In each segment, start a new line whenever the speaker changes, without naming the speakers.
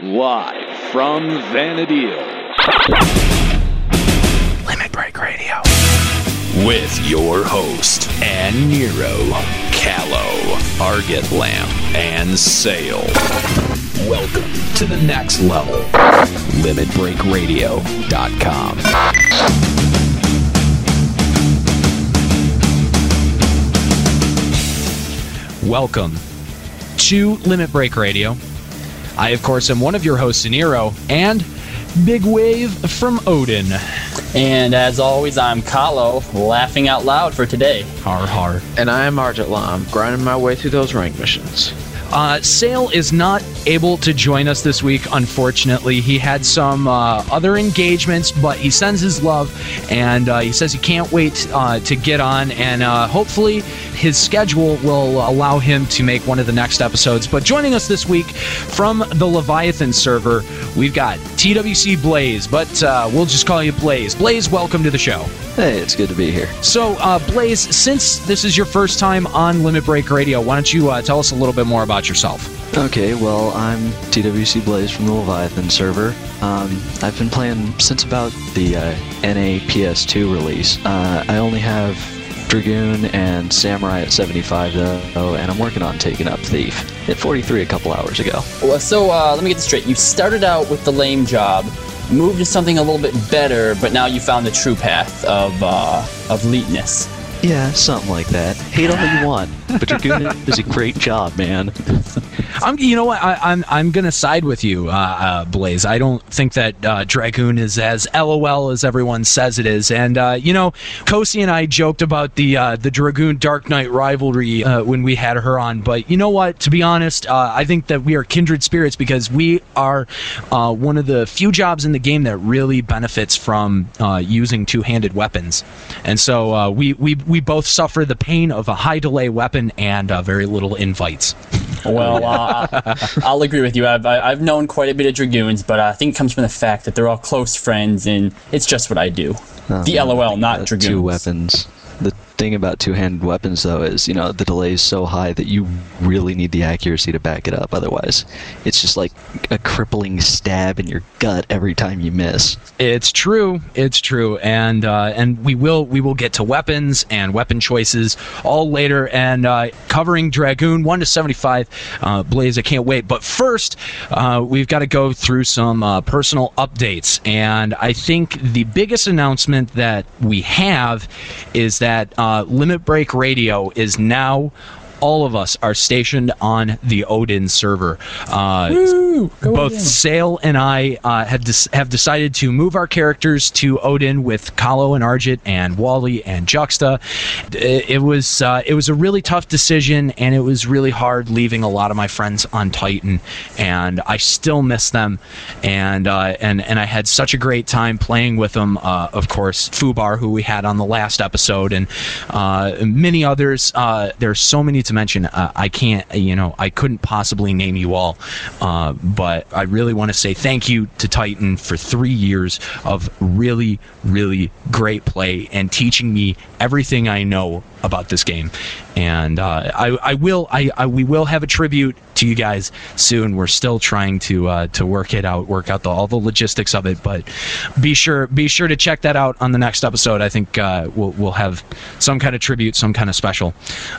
Live from Vana'diel.
Limit Break Radio.
With your host, and Nero, Callow, Arget Lamp, and Sail. Welcome to the next level. LimitBreakRadio.com.
Welcome to Limit Break Radio. I, of course, am one of your hosts, Nero, and Big Wave from Odin.
And as always, I'm Kahlo, laughing out loud for today.
Har har.
And I am Argent Lam, grinding my way through those rank missions.
Uh, Sale is not able to join us this week, unfortunately. He had some uh, other engagements, but he sends his love and uh, he says he can't wait uh, to get on. And uh, hopefully, his schedule will allow him to make one of the next episodes. But joining us this week from the Leviathan server, we've got TWC Blaze, but uh, we'll just call you Blaze. Blaze, welcome to the show.
Hey, it's good to be here.
So, uh, Blaze, since this is your first time on Limit Break Radio, why don't you uh, tell us a little bit more about yourself?
Okay, well, I'm TWC Blaze from the Leviathan server. Um, I've been playing since about the uh, NA PS2 release. Uh, I only have Dragoon and Samurai at 75 though, and I'm working on taking up Thief at 43 a couple hours ago.
Well, so uh, let me get this straight. You started out with the lame job, moved to something a little bit better, but now you found the true path of uh, of eliteness.
Yeah, something like that. Hate all you want, but Dragoon is a great job, man.
I'm, you know what? I, I'm, I'm gonna side with you, uh, uh, Blaze. I don't think that uh, Dragoon is as LOL as everyone says it is. And uh, you know, Kosi and I joked about the uh, the Dragoon Dark Knight rivalry uh, when we had her on. But you know what? To be honest, uh, I think that we are kindred spirits because we are uh, one of the few jobs in the game that really benefits from uh, using two-handed weapons. And so uh, we, we we both suffer the pain of a high delay weapon and uh, very little invites.
Well, uh, I'll agree with you. I've, I- I've known quite a bit of Dragoons, but I think it comes from the fact that they're all close friends, and it's just what I do.
Oh,
the
man,
LOL, not
uh,
Dragoons.
Two weapons. The thing about two-handed weapons, though, is you know the delay is so high that you really need the accuracy to back it up. Otherwise, it's just like a crippling stab in your gut every time you miss.
It's true. It's true, and uh, and we will we will get to weapons and weapon choices all later, and uh, covering Dragoon one to seventy five. Uh, Blaze, I can't wait. But first, uh, we've got to go through some uh, personal updates, and I think the biggest announcement that we have is that uh, Limit Break Radio is now. All of us are stationed on the Odin server. Uh, both Sale and I uh, have des- have decided to move our characters to Odin with Kalo and Arjit and Wally and Juxta. It, it was uh, it was a really tough decision, and it was really hard leaving a lot of my friends on Titan, and I still miss them, and uh, and and I had such a great time playing with them. Uh, of course, Fubar, who we had on the last episode, and uh, many others. Uh, there's so many to mention. Uh, I can't, you know, I couldn't possibly name you all. Uh, but I really want to say thank you to Titan for three years of really, really great play and teaching me everything I know about this game. And uh, I, I will, I, I, we will have a tribute to you guys soon. We're still trying to uh, to work it out, work out the, all the logistics of it. But be sure, be sure to check that out on the next episode. I think uh, we'll we'll have some kind of tribute, some kind of special.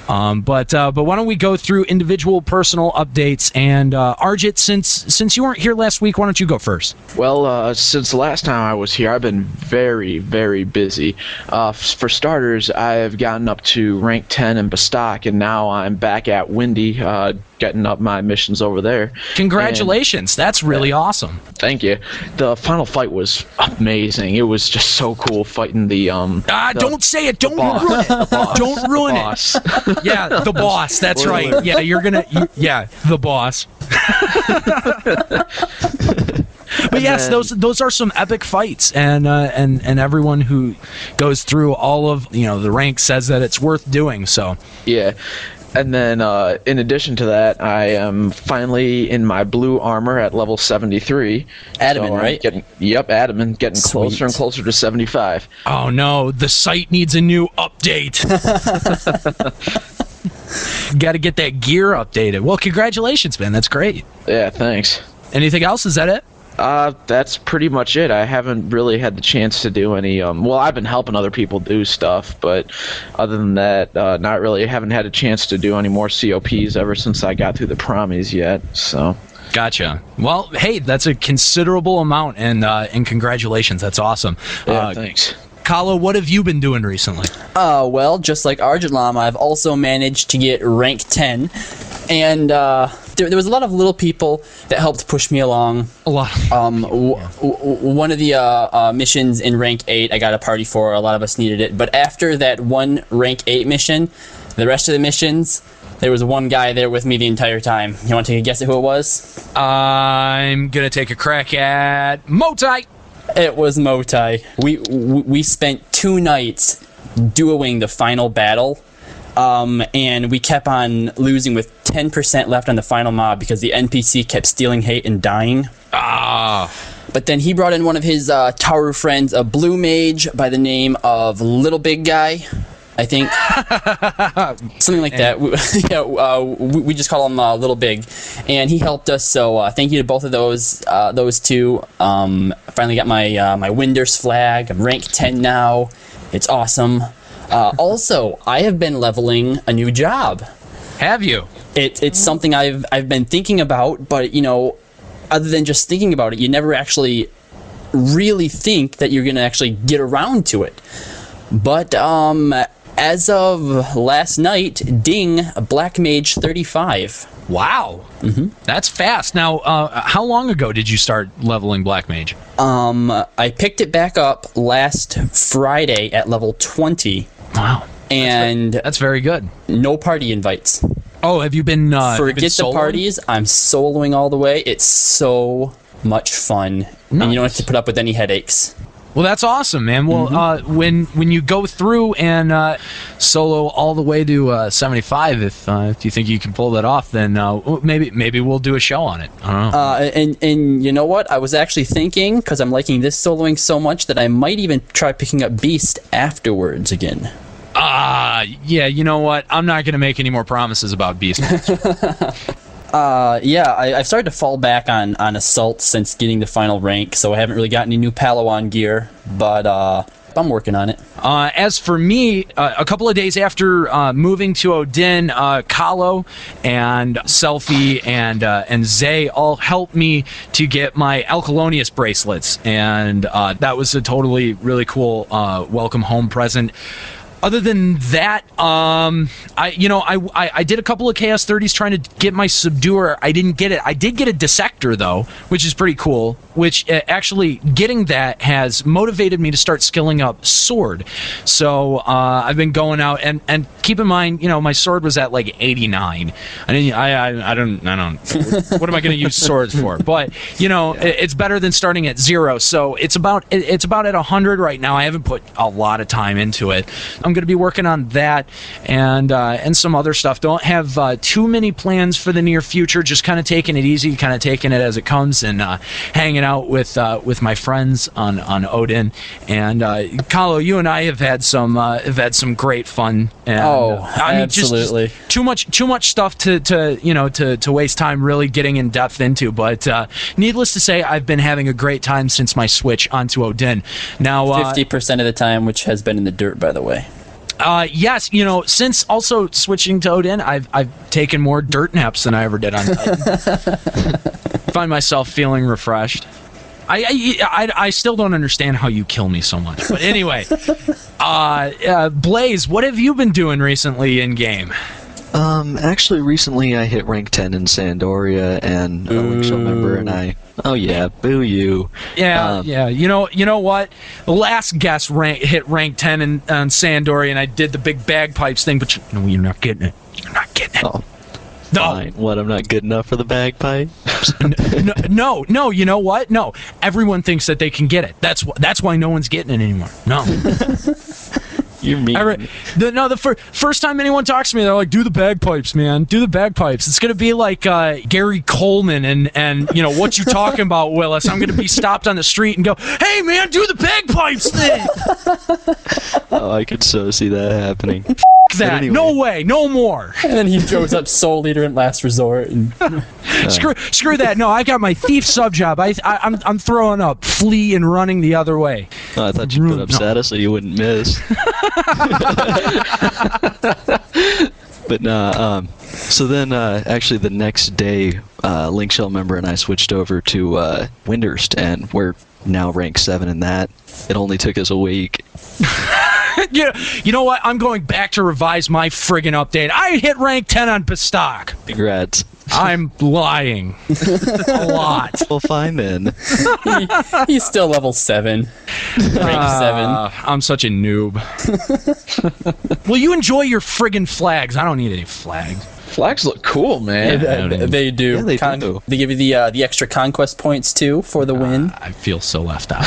Um, but uh, but why don't we go through individual personal updates? And uh, Arjit, since since you weren't here last week, why don't you go first?
Well, uh, since the last time I was here, I've been very, very busy. For starters, I have gotten up to rank 10 in Bastok, and now I'm back at Windy, uh, getting up my missions over there.
Congratulations, that's really awesome.
Thank you. The final fight was amazing. It was just so cool fighting the um.
Ah,
the-
don't say it. Don't ruin it. Don't ruin it. Yeah, the boss. That's right. Yeah, you're gonna. You, yeah, the boss. but yes,
then-
those those are some epic fights, and uh, and and everyone who goes through all of you know the ranks says that it's worth doing. So
Yeah. And then, uh, in addition to that, I am finally in my blue armor at level 73.
Adamant,
So
right?
Getting, yep, adamant, getting closer and closer to 75.
oh no, the site needs a new update. Got to get that gear updated. Well, congratulations, man. That's great.
Yeah, thanks.
Anything else? Is that it?
Uh, that's pretty much it. I haven't really had the chance to do any. Um, well, I've been helping other people do stuff, but other than that, uh, not really. Haven't had a chance to do any more COPs ever since I got through the promies yet. So.
Gotcha. Well, hey, that's a considerable amount, and uh, and congratulations. That's awesome.
Yeah,
uh,
thanks.
Kalo, what have you been doing recently?
Uh, well, just like Argent Llama, I've also managed to get rank 10. And uh, there, there was a lot of little people that helped push me along.
A lot.
Um, w- w- one of the uh, uh, missions in rank 8, I got a party for. A lot of us needed it. But after that one rank 8 mission, the rest of the missions, there was one guy there with me the entire time. You want to take a guess at who it was?
I'm gonna take a crack at Motai.
It was Motai. We we we spent two nights duoing the final battle, um, and we kept on losing with ten percent left on the final mob because the NPC kept stealing hate and dying.
Ah,
But then he brought in one of his uh, Taru friends, a blue mage by the name of Little Big Guy. I think something like that. We, yeah, uh, we, we just call him uh, Little Big, and he helped us. So uh, thank you to both of those uh, those two. Um, finally got my uh, my Winders flag. I'm rank ten now. It's awesome. Uh, also, I have been leveling a new job.
Have you?
It, it's something I've I've been thinking about, but you know, other than just thinking about it, you never actually really think that you're gonna actually get around to it. But um, as of last night, ding, Black Mage 35.
Wow, mm-hmm. that's fast. Now, uh, how long ago did you start leveling Black Mage?
Um, I picked it back up last Friday at level 20,
Wow,
and
that's very good.
no party invites.
Oh, have you been? Uh, you been
Forget the parties. I'm soloing all the way. It's so much fun, and you don't have to put up with any headaches.
Well, that's awesome, man. Well,
Mm-hmm.
uh, when when you go through and uh, solo all the way to uh, 75, if uh, if you think you can pull that off, then uh, maybe maybe we'll do a show on it. I don't know.
Uh, and and you know what? I was actually thinking because I'm liking this soloing so much that I might even try picking up Beast afterwards again.
Ah, yeah. You know what? I'm not going to make any more promises about Beast.
Uh, yeah, I, I've started to fall back on on assault since getting the final rank, so I haven't really got any new Pahluwan gear, but uh, I'm working on it.
Uh, as for me, uh, a couple of days after uh, moving to Odin, uh, Kalo and Selfie and uh, and Zay all helped me to get my Alkyoneus bracelets, and uh, that was a totally really cool uh, welcome home present. Other than that, um, I you know I, I I did a couple of Chaos 30s trying to get my Subduer. I didn't get it. I did get a Dissector though, which is pretty cool. Which uh, actually getting that has motivated me to start skilling up sword. So uh, I've been going out and and keep in mind, you know, my sword was at like 89. I didn't. I I, I don't. I don't. what am I going to use swords for? But you know, it, it's better than starting at zero. So it's about it, it's about at 100 right now. I haven't put a lot of time into it. I'm going to be working on that and uh, and some other stuff. Don't have uh, too many plans for the near future. Just kind of taking it easy, kind of taking it as it comes, and uh, hanging out with uh, with my friends on on Odin. And uh, Kalo, you and I have had some uh, have had some great fun. And,
Oh,
uh, I mean,
absolutely.
just too much too much stuff to, to you know to, to waste time really getting in depth into. But uh, needless to say, I've been having a great time since my switch onto Odin. Now, uh,
Fifty percent of the time, which has been in the dirt, by the way.
Uh, yes, you know, since also switching to Odin, I've I've taken more dirt naps than I ever did on Find myself feeling refreshed. I, I, I, I still don't understand how you kill me so much. But anyway, uh, uh, Blaze, what have you been doing recently in game?
Um, actually, recently I hit rank 10 in San d'Oria, and a Linkshell member and I. Oh yeah, boo you.
Yeah,
Um,
yeah. You know, you know what? The last guest rank hit rank ten in, on Sandori, and I did the big bagpipes thing. But you, no, you're not getting it. You're not getting it.
Oh,
no,
fine. What? I'm not good enough for the bagpipe?
no, no, no. You know what? No. Everyone thinks that they can get it. That's wh- that's why no one's getting it anymore. No.
You're mean.
I re- the, no, the fir- first time anyone talks to me, they're like, "Do the bagpipes, man. Do the bagpipes." It's gonna be like uh, Gary Coleman and and you know what you talking about, Willis. I'm gonna be stopped on the street and go, "Hey, man, do the bagpipes thing."
oh, I could so see that happening.
that.
anyway.
No way. No more.
And then he goes up Souleater in Last Resort. And
screw, screw that. No, I got my thief sub job. I, I, I'm, I'm throwing up flee and running the other way.
Oh, I thought you put up
No.
status so you wouldn't miss. but nah, um, so then uh, actually the next day, uh, Link Shell member and I switched over to uh, Windurst, and we're now ranked seven in that. It only took us a week.
you, you know what? I'm going back to revise my friggin' update. I hit rank 10 on Pistok.
Congrats.
I'm lying. a lot.
Well, fine then.
he, he's still level 7. Rank 7.
Uh, I'm such a noob. Will you enjoy your friggin' flags? I don't need any flags.
Flags look cool, man.
Uh, they, they do.
Yeah, they
Con-
do.
They give you the uh, the extra conquest points too for the win.
I feel so left out.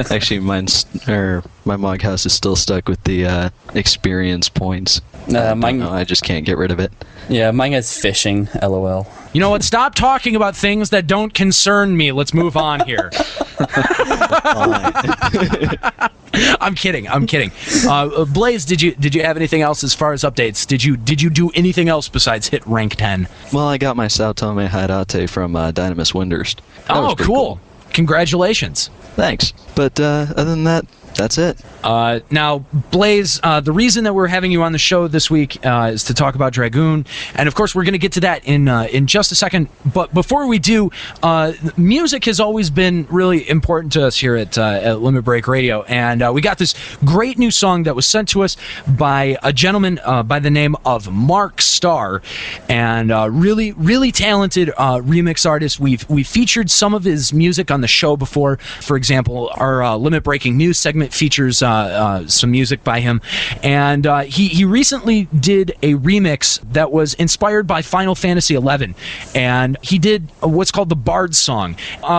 Actually, mine's or my mog house is still stuck with the uh, experience points.
Uh, mine,
No, I just can't get rid of it.
yeah, mine has fishing. LOL.
you know what? Stop talking about things that don't concern me. Let's move on here. I'm kidding. I'm kidding. Uh, Blaze, did you did you have anything else as far as updates? Did you did you do anything else besides hit rank 10?
Well, I got my Saotome Haidate from uh, Dynamis Windurst. That
Oh,
pretty
cool. Congratulations.
Thanks. But uh, other than that, that's it.
Uh, now, Blaze, uh, the reason that we're having you on the show this week uh, is to talk about Dragoon, and of course, we're going to get to that in uh, in just a second. But before we do, uh, music has always been really important to us here at, uh, at Limit Break Radio, and we got this great new song that was sent to us by a gentleman by the name of MarcstaR, and really, really talented remix artist. We've we featured some of his music on the show before. For example, our Limit Breaking News segment features uh, uh, some music by him, and uh, he he recently did a remix that was inspired by Final Fantasy XI, and he did what's called the Bard song.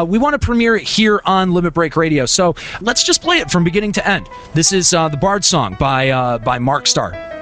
We want to premiere it here on Limit Break Radio, so let's just play it from beginning to end. This is the Bard song by by MarcstaR.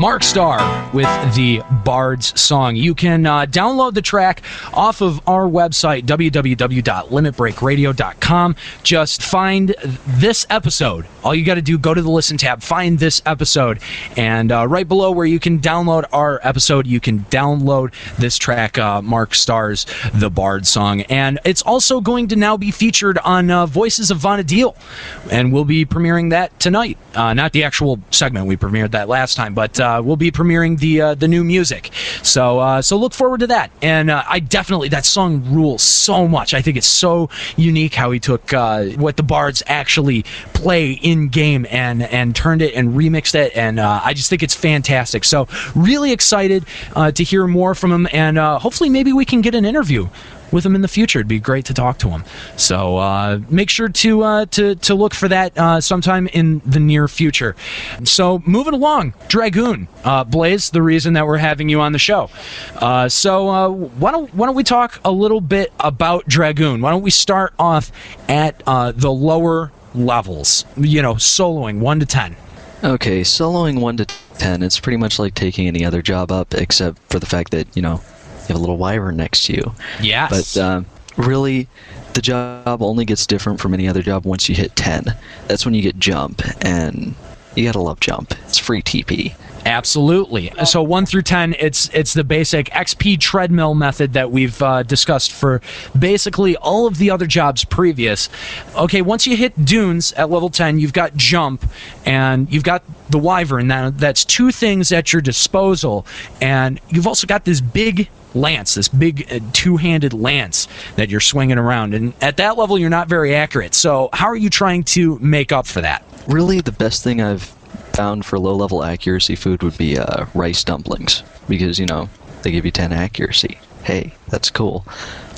MarcstaR with the Bard's song. You can uh, download the track off of our website, www.limitbreakradio.com. Just find this episode. All you got to do, go to the listen tab, find this episode, and uh, right below where you can download our episode, you can download this track, uh, MarcstaR's The Bard song. And it's also going to now be featured on uh, Voices of Vana'diel, and we'll be premiering that tonight. Uh, not the actual segment, we premiered that last time, but uh, we'll be premiering the uh, the new music. So uh, so look forward to that. And uh, I definitely that song rules so much. I think it's so unique how he took uh, what the bards actually play in game and and turned it and remixed it. And uh, I just think it's fantastic. So really excited uh, to hear more from him, and hopefully maybe we can get an interview with him in the future. It'd be great to talk to him. So uh, make sure to uh, to to look for that uh, sometime in the near future. So moving along, Dragoon, uh, Blaze, the reason that we're having you on the show. Uh, so uh, why don't why don't we talk a little bit about Dragoon? Why don't we start off at the lower levels? You know, soloing one to ten.
Okay, soloing 1 to 10, it's pretty much like taking any other job up, except for the fact that, you know, have a little wyvern next to you.
Yes.
But um, really, the job only gets different from any other job once you hit 10. That's when you get jump, and you gotta love jump. It's free TP.
Absolutely. So one through ten, it's it's the basic XP treadmill method that we've uh, discussed for basically all of the other jobs previous. Okay, once you hit dunes at level ten, you've got jump, and you've got the wyvern. Now that's two things at your disposal, and you've also got this big lance, this big uh, two-handed lance that you're swinging around, and at that level, you're not very accurate. So how are you trying to make up for that?
Really, the best thing I've found for low level accuracy food would be uh, rice dumplings, because, you know, they give you 10 accuracy. Hey, that's cool.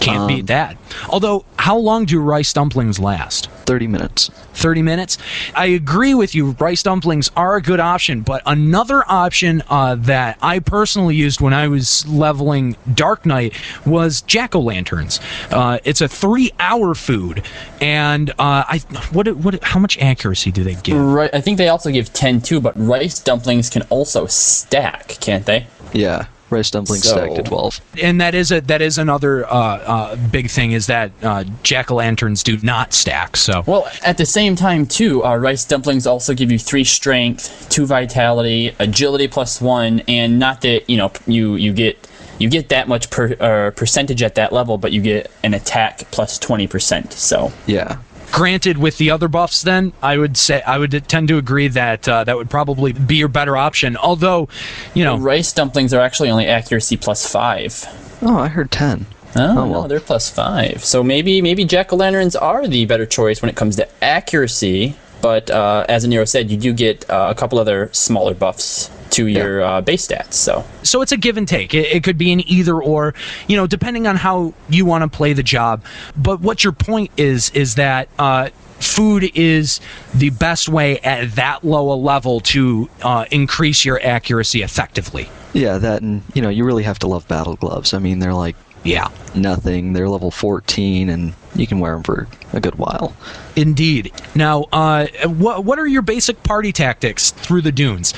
Can't
Um,
beat that. Although, how long do rice dumplings last?
30 minutes.
30 minutes. I agree with you. Rice dumplings are a good option, but another option uh, that I personally used when I was leveling Dark Knight was jack o' lanterns. Uh, it's a three-hour food, and uh, I what what how much accuracy do they give?
Right. I think they also give 10 too, but rice dumplings can also stack, can't they?
Yeah, rice dumplings stacked to 12.
And that is a that is another uh, uh, big thing is that uh, jack o' lanterns do not stack. So
Well, at the same time, too, uh, rice dumplings also give you three strength, two vitality, agility plus one, and not that you know you you get you get that much per, uh, percentage at that level, but you get an attack plus twenty percent. So
Yeah.
Granted with the other buffs then i would say i would tend to agree that uh, that would probably be your better option although you know
rice dumplings are actually only accuracy plus five.
Oh, I heard 10.
Oh,
Oh, well.
no, they're plus five. So maybe maybe jack o' lanterns are the better choice when it comes to accuracy. But uh, as Nero said, you do get uh, a couple other smaller buffs to your uh, base stats. So
so it's a give and take it, it could be an either or you know depending on how you want to play the job but what your point is is that uh Food is the best way at that low a level to uh, increase your accuracy effectively.
Yeah, that and, you know, you really have to love battle gloves. I mean, they're like
Yeah,
nothing. They're level 14, and you can wear them for a good while.
indeed. Now, uh, what what are your basic party tactics through the dunes?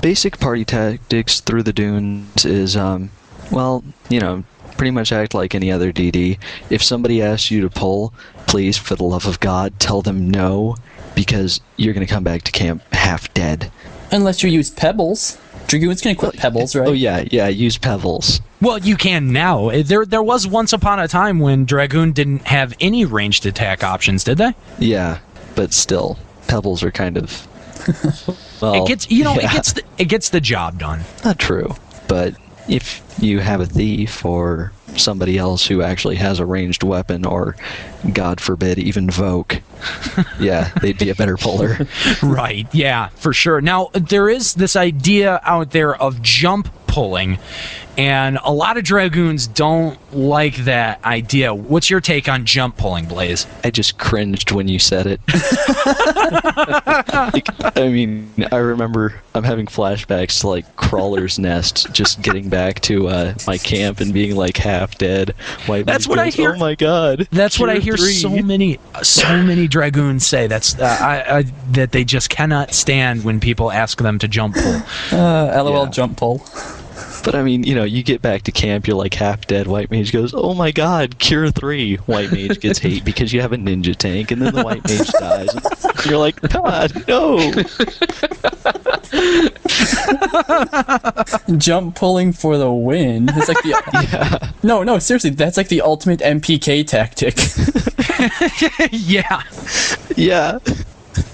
Basic party tactics through the dunes is, um, well, you know, pretty much act like any other DD. If somebody asks you to pull, please, for the love of God, tell them no, because you're going to come back to camp half dead.
unless you use pebbles, Dragoon's gonna equip pebbles, right?
Oh, yeah, yeah, use pebbles.
Well, you can now. There, there was once upon a time when Dragoon didn't have any ranged attack options, did they?
Yeah, but still, pebbles are kind of. Well,
it gets, you know,
yeah.
it gets, the, it gets the job done.
Not true, but if you have a thief or somebody else who actually has a ranged weapon, or God forbid, even Voke, yeah, they'd be a better puller.
right. Yeah, for sure. Now there is this idea out there of jump pulling, and a lot of dragoons don't like that idea. What's your take on jump pulling, Blaze?
I just cringed when you said it. Like, I mean, I remember I'm having flashbacks to like Crawler's Nest, just getting back to uh, my camp and being like half dead. White
That's
Mage
what I hear-
Oh my god.
That's what I hear
three."
so many, so many dragoons say. That's uh, I, I, that they just cannot stand when people ask them to jump pull.
Uh, LOL
Yeah.
jump pull.
But I mean, you know, you get back to camp, you're like half dead. White Mage goes, "Oh my God, Cure three. White Mage gets hate because you have a ninja tank, and then the White Mage dies. And you're like, God, no.
Jump pulling for the win. It's like the yeah. no, no, seriously, that's like the ultimate MPK tactic.
yeah,
Yeah.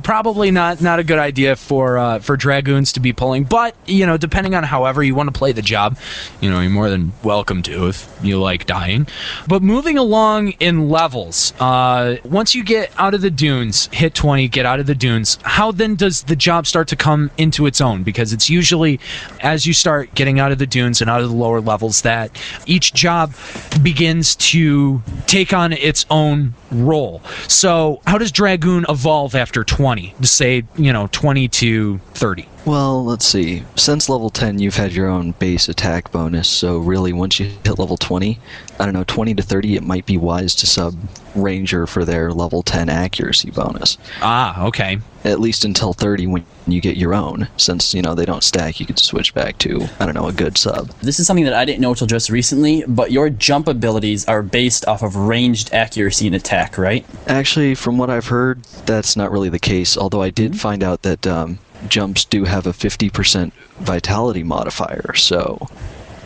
Probably not not a good idea for uh, for dragoons to be pulling. But you know, depending on however you want to play the job, you know, you're more than welcome to if you like dying. But moving along in levels, uh, once you get out of the dunes, hit 20, get out of the dunes. How then does the job start to come into its own? Because it's usually as you start getting out of the dunes and out of the lower levels that each job begins to take on its own role. So, how does Dragoon evolve after 20? To say, you know, 20 to 30.
Well, let's see. Since level 10, you've had your own base attack bonus, so really, once you hit level 20, I don't know, 20 to 30, it might be wise to sub Ranger for their level 10 accuracy bonus.
Ah, okay.
At least until 30 when you get your own. Since, you know, they don't stack, you could switch back to, I don't know, a good sub.
this is something that I didn't know until just recently, but your jump abilities are based off of ranged accuracy and attack, right?
Actually, from what I've heard, that's not really the case, although I did find out that um, jumps do have a 50% vitality modifier, so.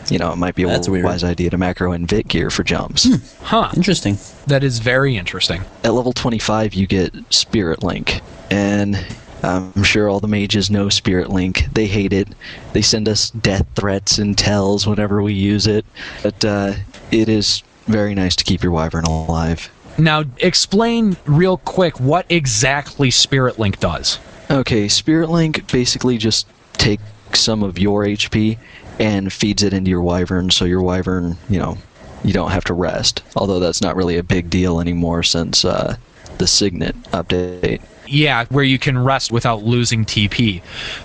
You know, it might be a
That's weird.
wise idea to macro in Vit gear for jumps.
Huh.
Interesting.
That is very interesting.
at level 25 you get spirit link and i'm sure all the mages know spirit link they hate it they send us death threats and tells whenever we use it but uh, it is very nice to keep your wyvern alive
Now, explain real quick what exactly Spirit Link does.
Okay spirit link basically just takes some of your hp and feeds it into your wyvern so your wyvern you know you don't have to rest although that's not really a big deal anymore since uh, the signet update
Yeah, where you can rest without losing TP.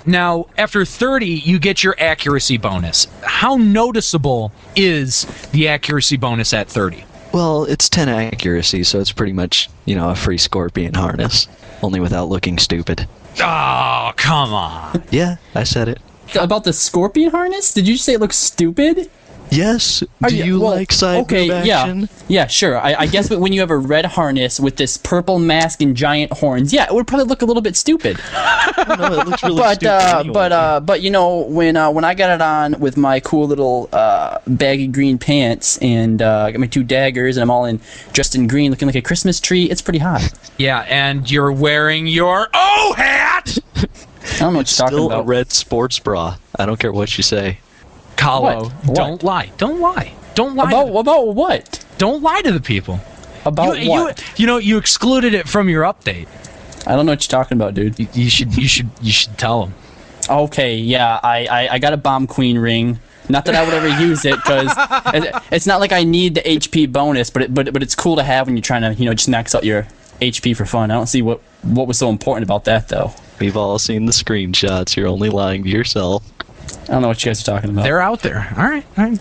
Now, after 30, you get your accuracy bonus. How noticeable is the accuracy bonus at 30?
Well, it's 10 accuracy, so it's pretty much, you know, a free scorpion harness, only without looking stupid.
Oh, come on.
Yeah, I said it.
About the scorpion harness? Did you say it looks stupid?
Yes.
Are
Do you
well,
like side
okay,
move
yeah,
action?
yeah, sure. I, I guess when you have a red harness with this purple mask and giant horns, yeah, it would probably look a little bit stupid.
No, it looks really
but
stupid
uh,
anyway.
but uh, but you know when uh, when I got it on with my cool little uh, baggy green pants and uh, got my two daggers and I'm all in dressed in green, looking like a Christmas tree. It's pretty hot.
Yeah, and you're wearing your O hat!
I don't know what you're talking
Still a
about.
red sports bra. I don't care what you say.
Kahlo,
What? What?
don't lie. Don't lie. Don't lie.
about
the,
about what?
don't lie to the people.
About
you,
what?
You, you know, you excluded it from your update.
I don't know what you're talking about, dude.
You, you should you should you should tell them.
Okay, yeah, I, I, I got a bomb queen ring. Not that I would ever use it because it's not like I need the HP bonus, but it, but but it's cool to have when you're trying to you know just max out your HP for fun. I don't see what what was so important about that though.
We've all seen the screenshots. You're only lying to yourself.
I don't know what you guys are talking about.
They're out there. All right. All right.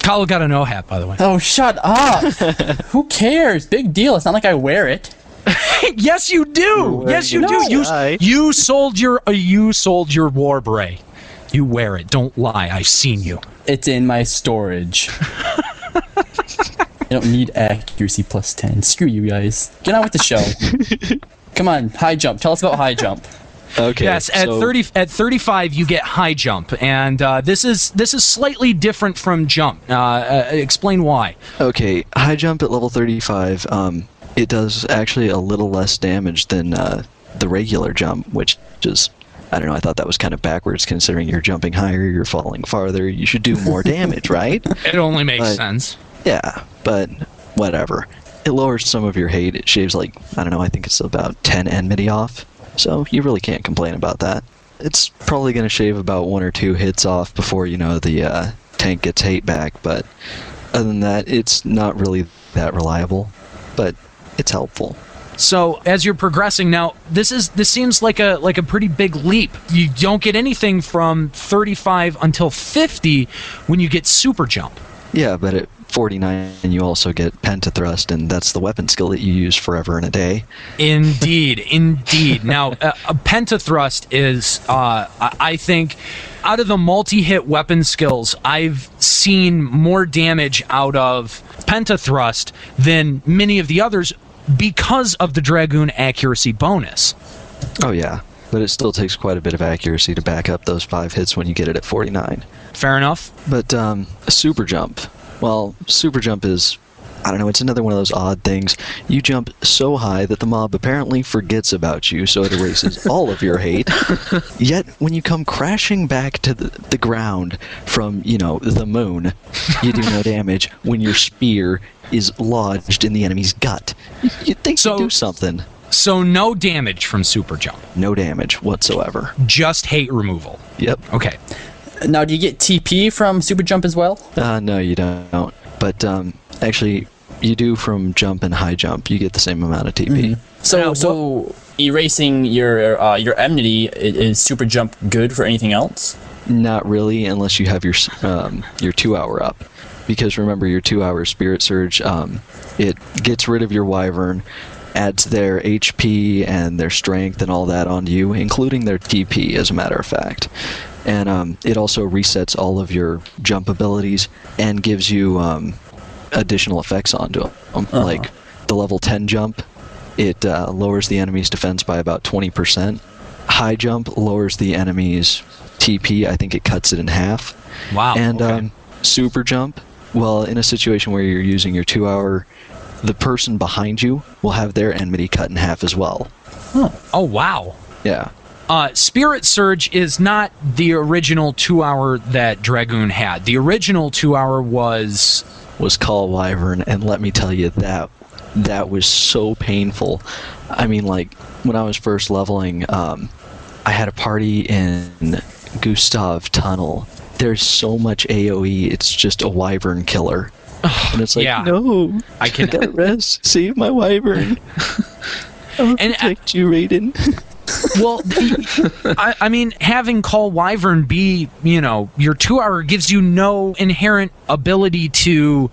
Kahlo got a no hat, by the way.
Oh, shut up! Who cares? Big deal. It's not like I wear it.
yes, you do. Yes, you
No.
do. You
I-
you sold your uh, you sold your war bray. You wear it. Don't lie. I've seen you.
It's in my storage. I don't need accuracy plus ten. Screw you guys. Get on with the show. Come on, high jump. Tell us about high jump.
Okay.
Yes, at
so-
thirty at thirty five you get high jump, and uh, this is this is slightly different from jump. Uh, uh, explain why.
Okay, high jump at level 35, um, it does actually a little less damage than uh, the regular jump, which is, I don't know, I thought that was kind of backwards considering you're jumping higher, you're falling farther, you should do more damage, right?
It only makes
Right.
sense.
Yeah, but whatever. It lowers some of your hate, it shaves like, I don't know, I think it's about 10 enmity off, so you really can't complain about that. It's probably going to shave about one or two hits off before, you know, the, uh, tank gets hate back, but other than that, it's not really that reliable, but it's helpful.
So as you're progressing now, this is this seems like a like a pretty big leap. You don't get anything from 35 until 50 when you get super jump.
Yeah, but at 49, you also get pentathrust, and that's the weapon skill that you use forever and a day.
Indeed, indeed. Now, uh, pentathrust is, uh, I I think, out of the multi-hit weapon skills, I've seen more damage out of pentathrust than many of the others because of the dragoon accuracy bonus.
Oh, yeah. But it still takes quite a bit of accuracy to back up those five hits when you get it at 49.
Fair enough.
But um, a super jump. Well, super jump is, I don't know, it's another one of those odd things. You jump so high that the mob apparently forgets about you, so it erases all of your hate. Yet, when you come crashing back to the, the ground from, you know, the moon, you do no damage when your spear is lodged in the enemy's gut. You'd think
So-
you'd do something.
So no damage from super jump,
No damage whatsoever.
just hate removal.
Yep.
Okay.
Now, do you get TP from super jump as well?
Uh, no, you don't. But um, actually, you do from jump and high jump. You get the same amount of TP.
So,
Now,
so erasing your uh, your enmity i- is super jump good for anything else?
Not really, unless you have your um, your two hour up. Because remember, your two hour spirit surge, um, it gets rid of your wyvern, adds their HP and their strength and all that onto you, including their TP, as a matter of fact. And um, it also resets all of your jump abilities and gives you um, additional effects onto them. Like the level 10 jump, it uh, lowers the enemy's defense by about 20%. High jump lowers the enemy's TP. I think it cuts it in half.
Wow.
and
okay.
um, super jump, well, in a situation where you're using your two hour, the person behind you will have their enmity cut in half as well.
oh wow.
Yeah.
Uh, Spirit Surge is not the original two hour that Dragoon had. The original two hour was
was Call Wyvern, and let me tell you that that was so painful. I mean, like when I was first leveling, um, I had a party in Gustav Tunnel. There's so much AOE, it's just a Wyvern killer. And it's like,
Yeah.
no,
I can-
gotta rest. Save my Wyvern. I'll
And, uh,
protect you, Raiden.
well. the- I, I mean, having Call Wyvern be you know your two hour gives you no inherent ability to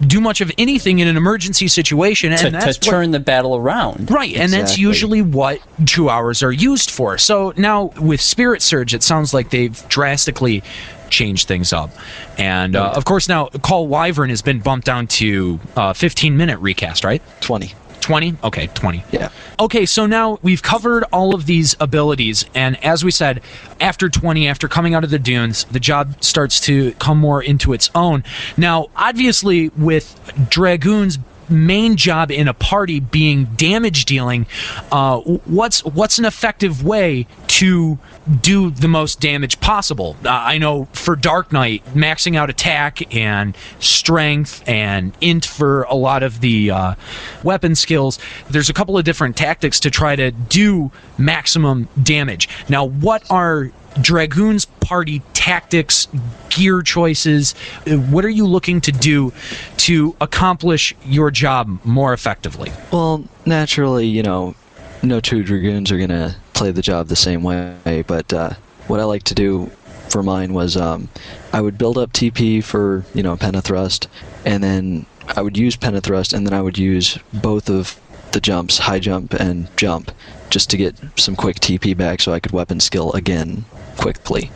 do much of anything in an emergency situation, and
To, to
that's what-
turn the battle around.
Right, and that's usually what two hours are used for. So now with Spirit Surge, it sounds like they've drastically changed things up. And uh, of course, now Call Wyvern has been bumped down to uh, 15 minute recast, right?
20.
20? Okay, 20.
Yeah.
Okay, so now we've covered all of these abilities, and as we said, after 20, after coming out of the dunes, the job starts to come more into its own. Now, obviously, with Dragoon's main job in a party being damage dealing, uh, what's what's an effective way to do the most damage possible? Uh, I know for Dark Knight, maxing out attack and strength and int for a lot of the uh, weapon skills. There's a couple of different tactics to try to do maximum damage. Now, what are Dragoon's party tactics, gear choices? Uh, What are you looking to do to accomplish your job more effectively?
Well, naturally, you know, no two dragoons are gonna play the job the same way. But uh, what I like to do for mine was um, I would build up TP for you know pentathrust, and then I would use pentathrust, and then I would use both of the jumps, high jump and jump, just to get some quick TP back, so I could weapon skill again quickly.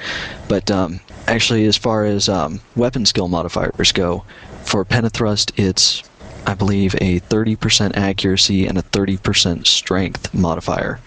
But um, actually, as far as um, weapon skill modifiers go, for pentathrust, it's I believe a 30% accuracy and a 30% strength modifier.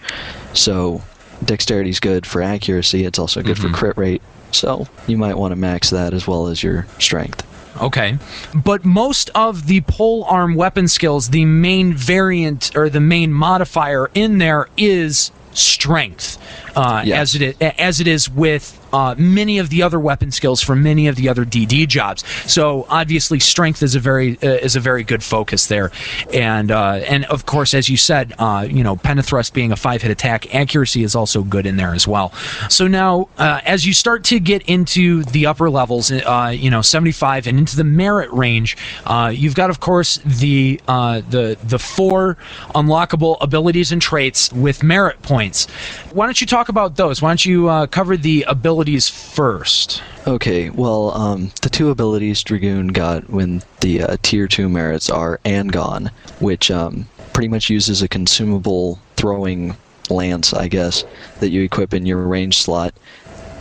So dexterity is good for accuracy. It's also good for crit rate. So you might want to max that as well as your strength.
Okay. But most of the pole arm weapon skills, the main variant or the main modifier in there is strength, uh,
Yeah.
as it is, as it is with uh, many of the other weapon skills for many of the other DD jobs. So obviously, strength is a very uh, is a very good focus there, and uh, and of course, as you said, uh, you know, pentathrust being a five hit attack, accuracy is also good in there as well. So now, uh, as you start to get into the upper levels, uh, you know, 75 and into the merit range, you've got, of course, the the the four unlockable abilities and traits with merit points. Why don't you talk about those? Why don't you cover the abilities first?
Okay, well, um, the two abilities Dragoon got when the uh, tier 2 merits are Angon, which um, pretty much uses a consumable throwing lance, I guess, that you equip in your range slot.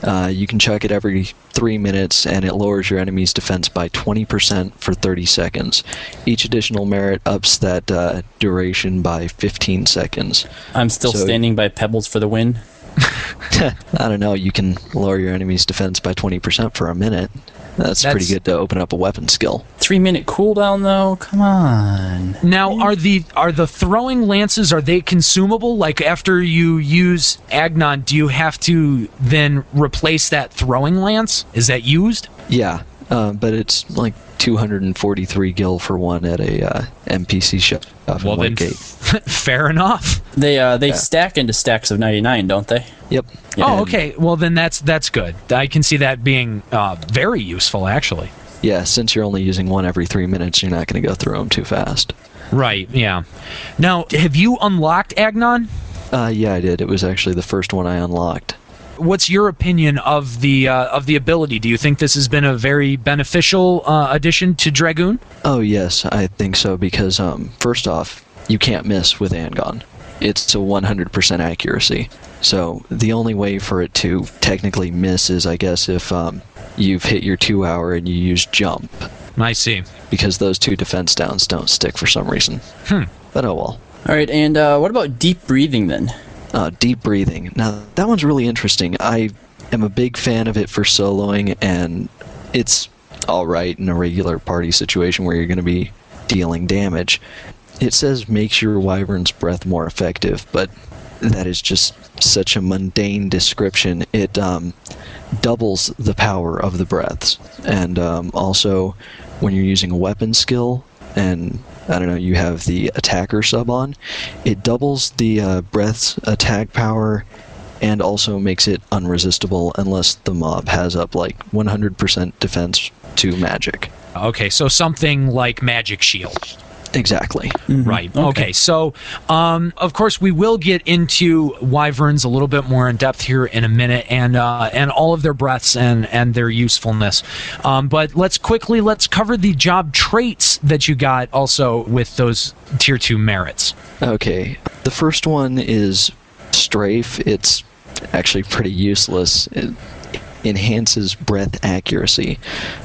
Uh, you can chuck it every three minutes, and it lowers your enemy's defense by 20% for 30 seconds. Each additional merit ups that uh, duration by 15 seconds.
I'm still
So-
standing by Pebbles for the win.
I don't know, you can lower your enemy's defense by 20% for a minute. That's, pretty good to open up a weapon skill.
Three minute cooldown though. Come on.
Now, are the are the throwing lances are they consumable? Like after you use Angon, do you have to then replace that throwing lance? Is that used?
Yeah, uh, but it's like 243 gil for one at a uh, NPC shop in
Well, then,
Whitegate.
fair enough.
They uh they stack into stacks of 99, don't they?
Yep.
Oh, okay. Well, then that's that's good. I can see that being uh, very useful, actually.
Yeah, since you're only using one every three minutes, you're not going to go through them too fast.
Right. Yeah. Now, have you unlocked Angon?
Uh, yeah, I did. It was actually the first one I unlocked.
What's your opinion of the uh, of the ability? Do you think this has been a very beneficial uh, addition to Dragoon?
Oh yes, I think so because um, first off, you can't miss with Angon. It's a 100% accuracy. So the only way for it to technically miss is, I guess, if um, you've hit your two hour and you use jump,
I see.
because those two defense downs don't stick for some reason.
Hmm.
But oh well.
All right, and uh, what about deep breathing then?
Uh, deep breathing. Now that one's really interesting. I am a big fan of it for soloing, and it's all right in a regular party situation where you're going to be dealing damage. It says makes your wyvern's breath more effective, but that is just such a mundane description. It um, doubles the power of the breaths, and um, also when you're using a weapon skill and I don't know, you have the attacker sub on, it doubles the uh, breath's attack power and also makes it unresistible unless the mob has up like 100% defense to magic.
Okay, so something like Magic Shield.
Exactly.
Right. Okay. So, um, of course, we will get into wyverns a little bit more in depth here in a minute, and uh, and all of their breaths and and their usefulness. Um, but let's quickly let's cover the job traits that you got also with those tier two merits.
Okay. The first one is strafe. It's actually pretty useless. It enhances breath accuracy.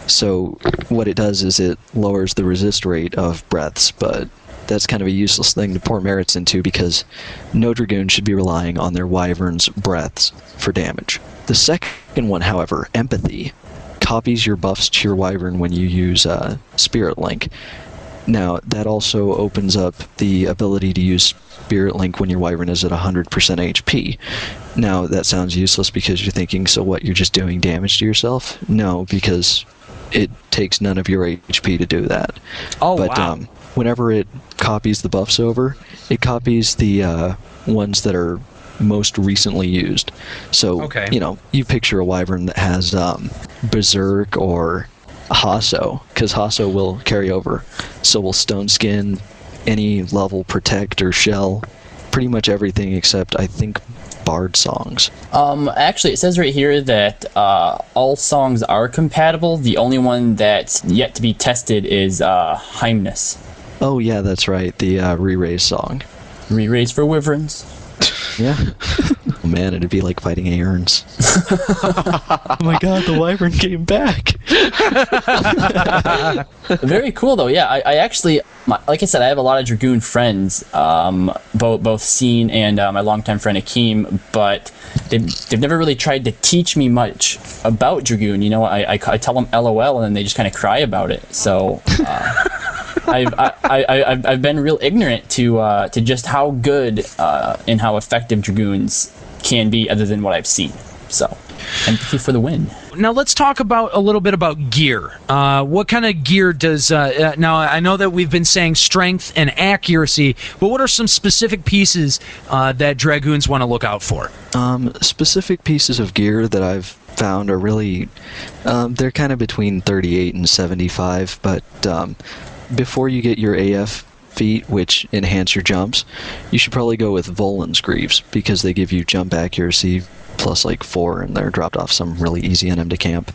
So what it does is it lowers the resist rate of breaths, but that's kind of a useless thing to pour merits into because no dragoon should be relying on their wyvern's breaths for damage. The second one, however, empathy, copies your buffs to your wyvern when you use uh, Spirit Link. Now, that also opens up the ability to use Spirit Link when your Wyvern is at 100% HP. Now, that sounds useless because you're thinking, so what, you're just doing damage to yourself? No, because it takes none of your HP to do that.
Oh
but
wow.
um, whenever it copies the buffs over, it copies the uh, ones that are most recently used. So,
Okay.
you know, you picture a Wyvern that has um, Berserk or Hasso, because Hasso will carry over. So will Stone Skin, any level Protect or Shell, pretty much everything except I think Bard songs.
Um, actually, it says right here that uh, all songs are compatible. The only one that's yet to be tested is uh, Hymnus.
Oh yeah, that's right, the uh, re-raise song.
Re-raise for Wyverns.
Yeah. oh man, it'd be like fighting Aerns. oh my god, the Wyvern came back.
Very cool, though. Yeah, I, I actually, my, like I said, I have a lot of Dragoon friends, um, both both Scene and uh, my longtime friend Akeem, but they've, they've never really tried to teach me much about Dragoon. You know, I, I, I tell them LOL and then they just kind of cry about it. So. Uh, I've, I, I, I've, I've been real ignorant to uh, to just how good uh, and how effective dragoons can be, other than what I've seen. So, empathy for the win.
Now let's talk about a little bit about gear. Uh, what kind of gear does? Uh, uh, now I know that we've been saying strength and accuracy, but what are some specific pieces uh, that dragoons want to look out for?
Um, specific pieces of gear that I've found are really, um, they're kind of between 38 and 75, but um, before you get your AF feet, which enhance your jumps, you should probably go with Volan's Greaves because they give you jump accuracy plus like four, and they're dropped off some really easy NM to camp.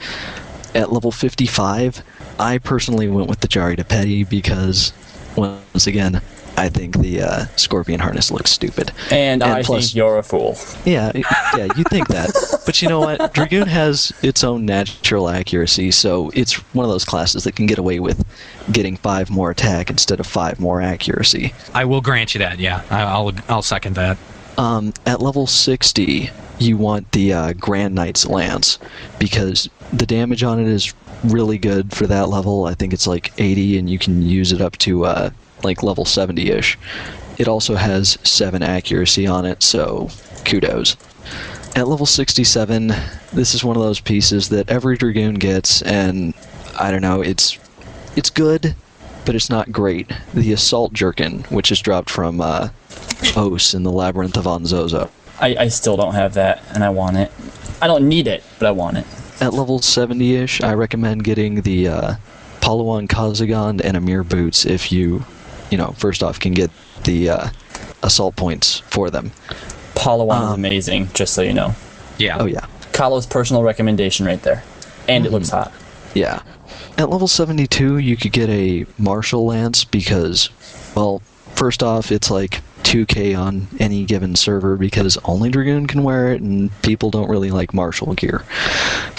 At level 55, I personally went with the Jaridah Peti because, once again, I think the uh, Scorpion harness looks stupid.
And, I
plus-
think you're a fool.
Yeah, yeah, you think that. But you know what? Dragoon has its own natural accuracy, so it's one of those classes that can get away with getting five more attack instead of five more accuracy.
I will grant you that. Yeah, I- I'll I'll second that.
Um, at level 60, you want the uh, Grand Knight's Lance because the damage on it is really good for that level. I think it's like 80, and you can use it up to uh, like level 70 ish. It also has 7 accuracy on it, so kudos. At level 67, this is one of those pieces that every Dragoon gets, and I don't know, it's it's good, but it's not great. The Assault Jerkin, which is dropped from uh, Ose in the Labyrinth of Onzozo.
I, I still don't have that, and I want it. I don't need it, but I want it.
At level 70-ish, I recommend getting the uh, Pahluwan Khazagand and Amir boots if you, you know, first off can get the uh, assault points for them.
Pahluwan is
Um,
amazing, just so you know.
Yeah.
Oh yeah,
Kalo's personal recommendation right there. And it looks hot.
yeah. At level 72, you could get a Martial Lance because, well, first off, it's like 2k on any given server because only Dragoon can wear it and people don't really like martial gear.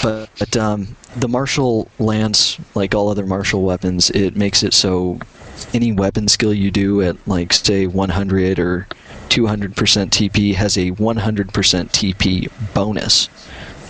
But, but um, the martial lance, like all other martial weapons, it makes it so any weapon skill you do at like say 100 or 200% TP has a 100% TP bonus.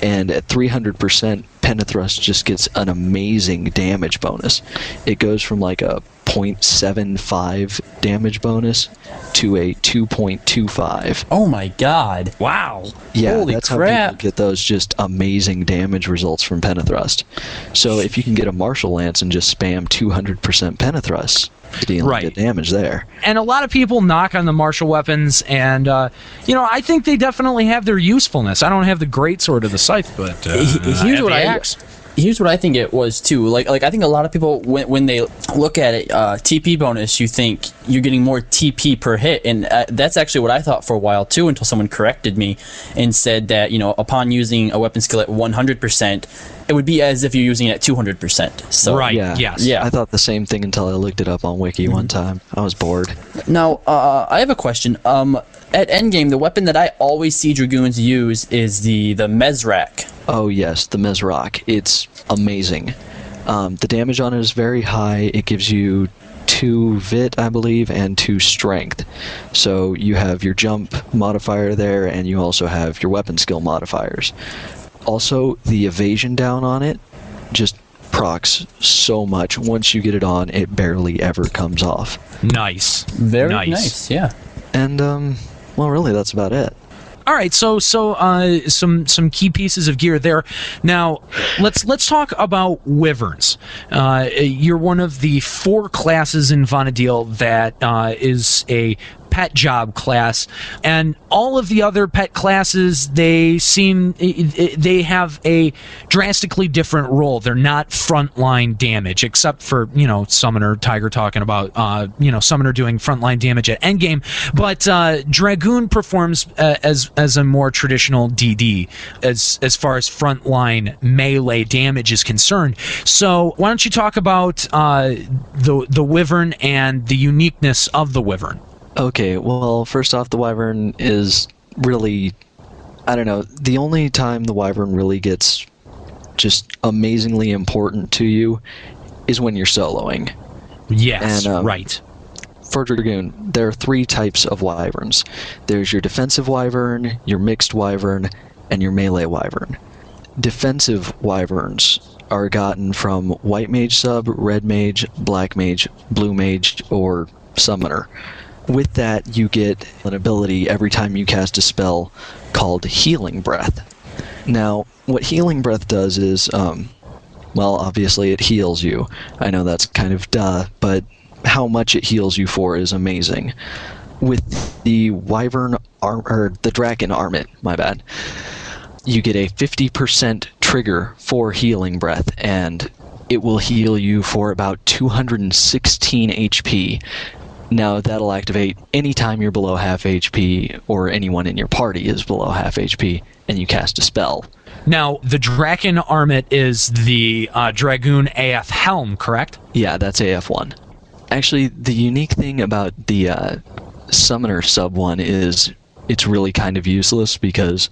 And at 300%, Pentathrust just gets an amazing damage bonus. It goes from like a 0.75 damage bonus to a 2.25.
Oh my god.
Wow.
Yeah,
Holy
that's
crap.
how people get those just amazing damage results from Pentathrust. So if you can get a Martial Lance and just spam 200% Pentathrust, you're dealing
Right.
good damage there.
and a lot of people knock on the martial weapons, and uh, you know I think they definitely have their usefulness. I don't have the great sword of the scythe, but uh,
He- here's what I
axe.
Here's what I think it was too. Like like I think a lot of people when when they look at it, uh, TP bonus, you think you're getting more TP per hit, and uh, that's actually what I thought for a while too. Until someone corrected me and said that you know upon using a weapon skill at 100 percent, it would be as if you're using it at 200 percent. So
Right.
Yeah.
Yes.
Yeah.
I thought the same thing until I looked it up on Wiki one time. I was bored.
Now, uh, I have a question. Um, at endgame, the weapon that I always see dragoons use is the the Mizrak.
Oh yes, the Mizrak. It's amazing. Um, the damage on it is very high. It gives you two vit, I believe, and two strength. So you have your jump modifier there, and you also have your weapon skill modifiers. Also, the evasion down on it just procs so much. Once you get it on, it barely ever comes off.
Nice.
Very
nice.
nice. Yeah.
And um, well, really, that's about it.
All right, so so uh, some some key pieces of gear there. Now let's let's talk about wyverns. Uh, you're one of the four classes in Vana'diel that uh, is a pet job class, and all of the other pet classes they seem they have a drastically different role. They're not frontline damage, except for you know summoner Tiger talking about uh, you know summoner doing frontline damage at endgame, but uh, dragoon performs uh, as as a more traditional DD as as far as frontline melee damage is concerned. So why don't you talk about uh, the the wyvern and the uniqueness of the wyvern?
Okay, well, first off, the Wyvern is really. I don't know. The only time the Wyvern really gets just amazingly important to you is when you're soloing.
Yes,
And, um,
right.
For Dragoon, there are three types of Wyverns there's your defensive Wyvern, your mixed Wyvern, and your melee Wyvern. Defensive Wyverns are gotten from White Mage sub, Red Mage, Black Mage, Blue Mage, or Summoner. With that, you get an ability every time you cast a spell called Healing Breath. Now, what healing breath does is, um, well, obviously it heals you. I know that's kind of duh, but how much it heals you for is amazing. With the wyvern arm or the Drachen Armet, my bad, you get a 50% trigger for healing breath, and it will heal you for about 216 HP. Now that'll activate anytime you're below half HP or anyone in your party is below half HP and you cast a spell.
Now, the Drachen Armet is the uh, Dragoon AF Helm, correct?
Yeah, that's AF1. Actually, the unique thing about the uh, Summoner sub one is it's really kind of useless because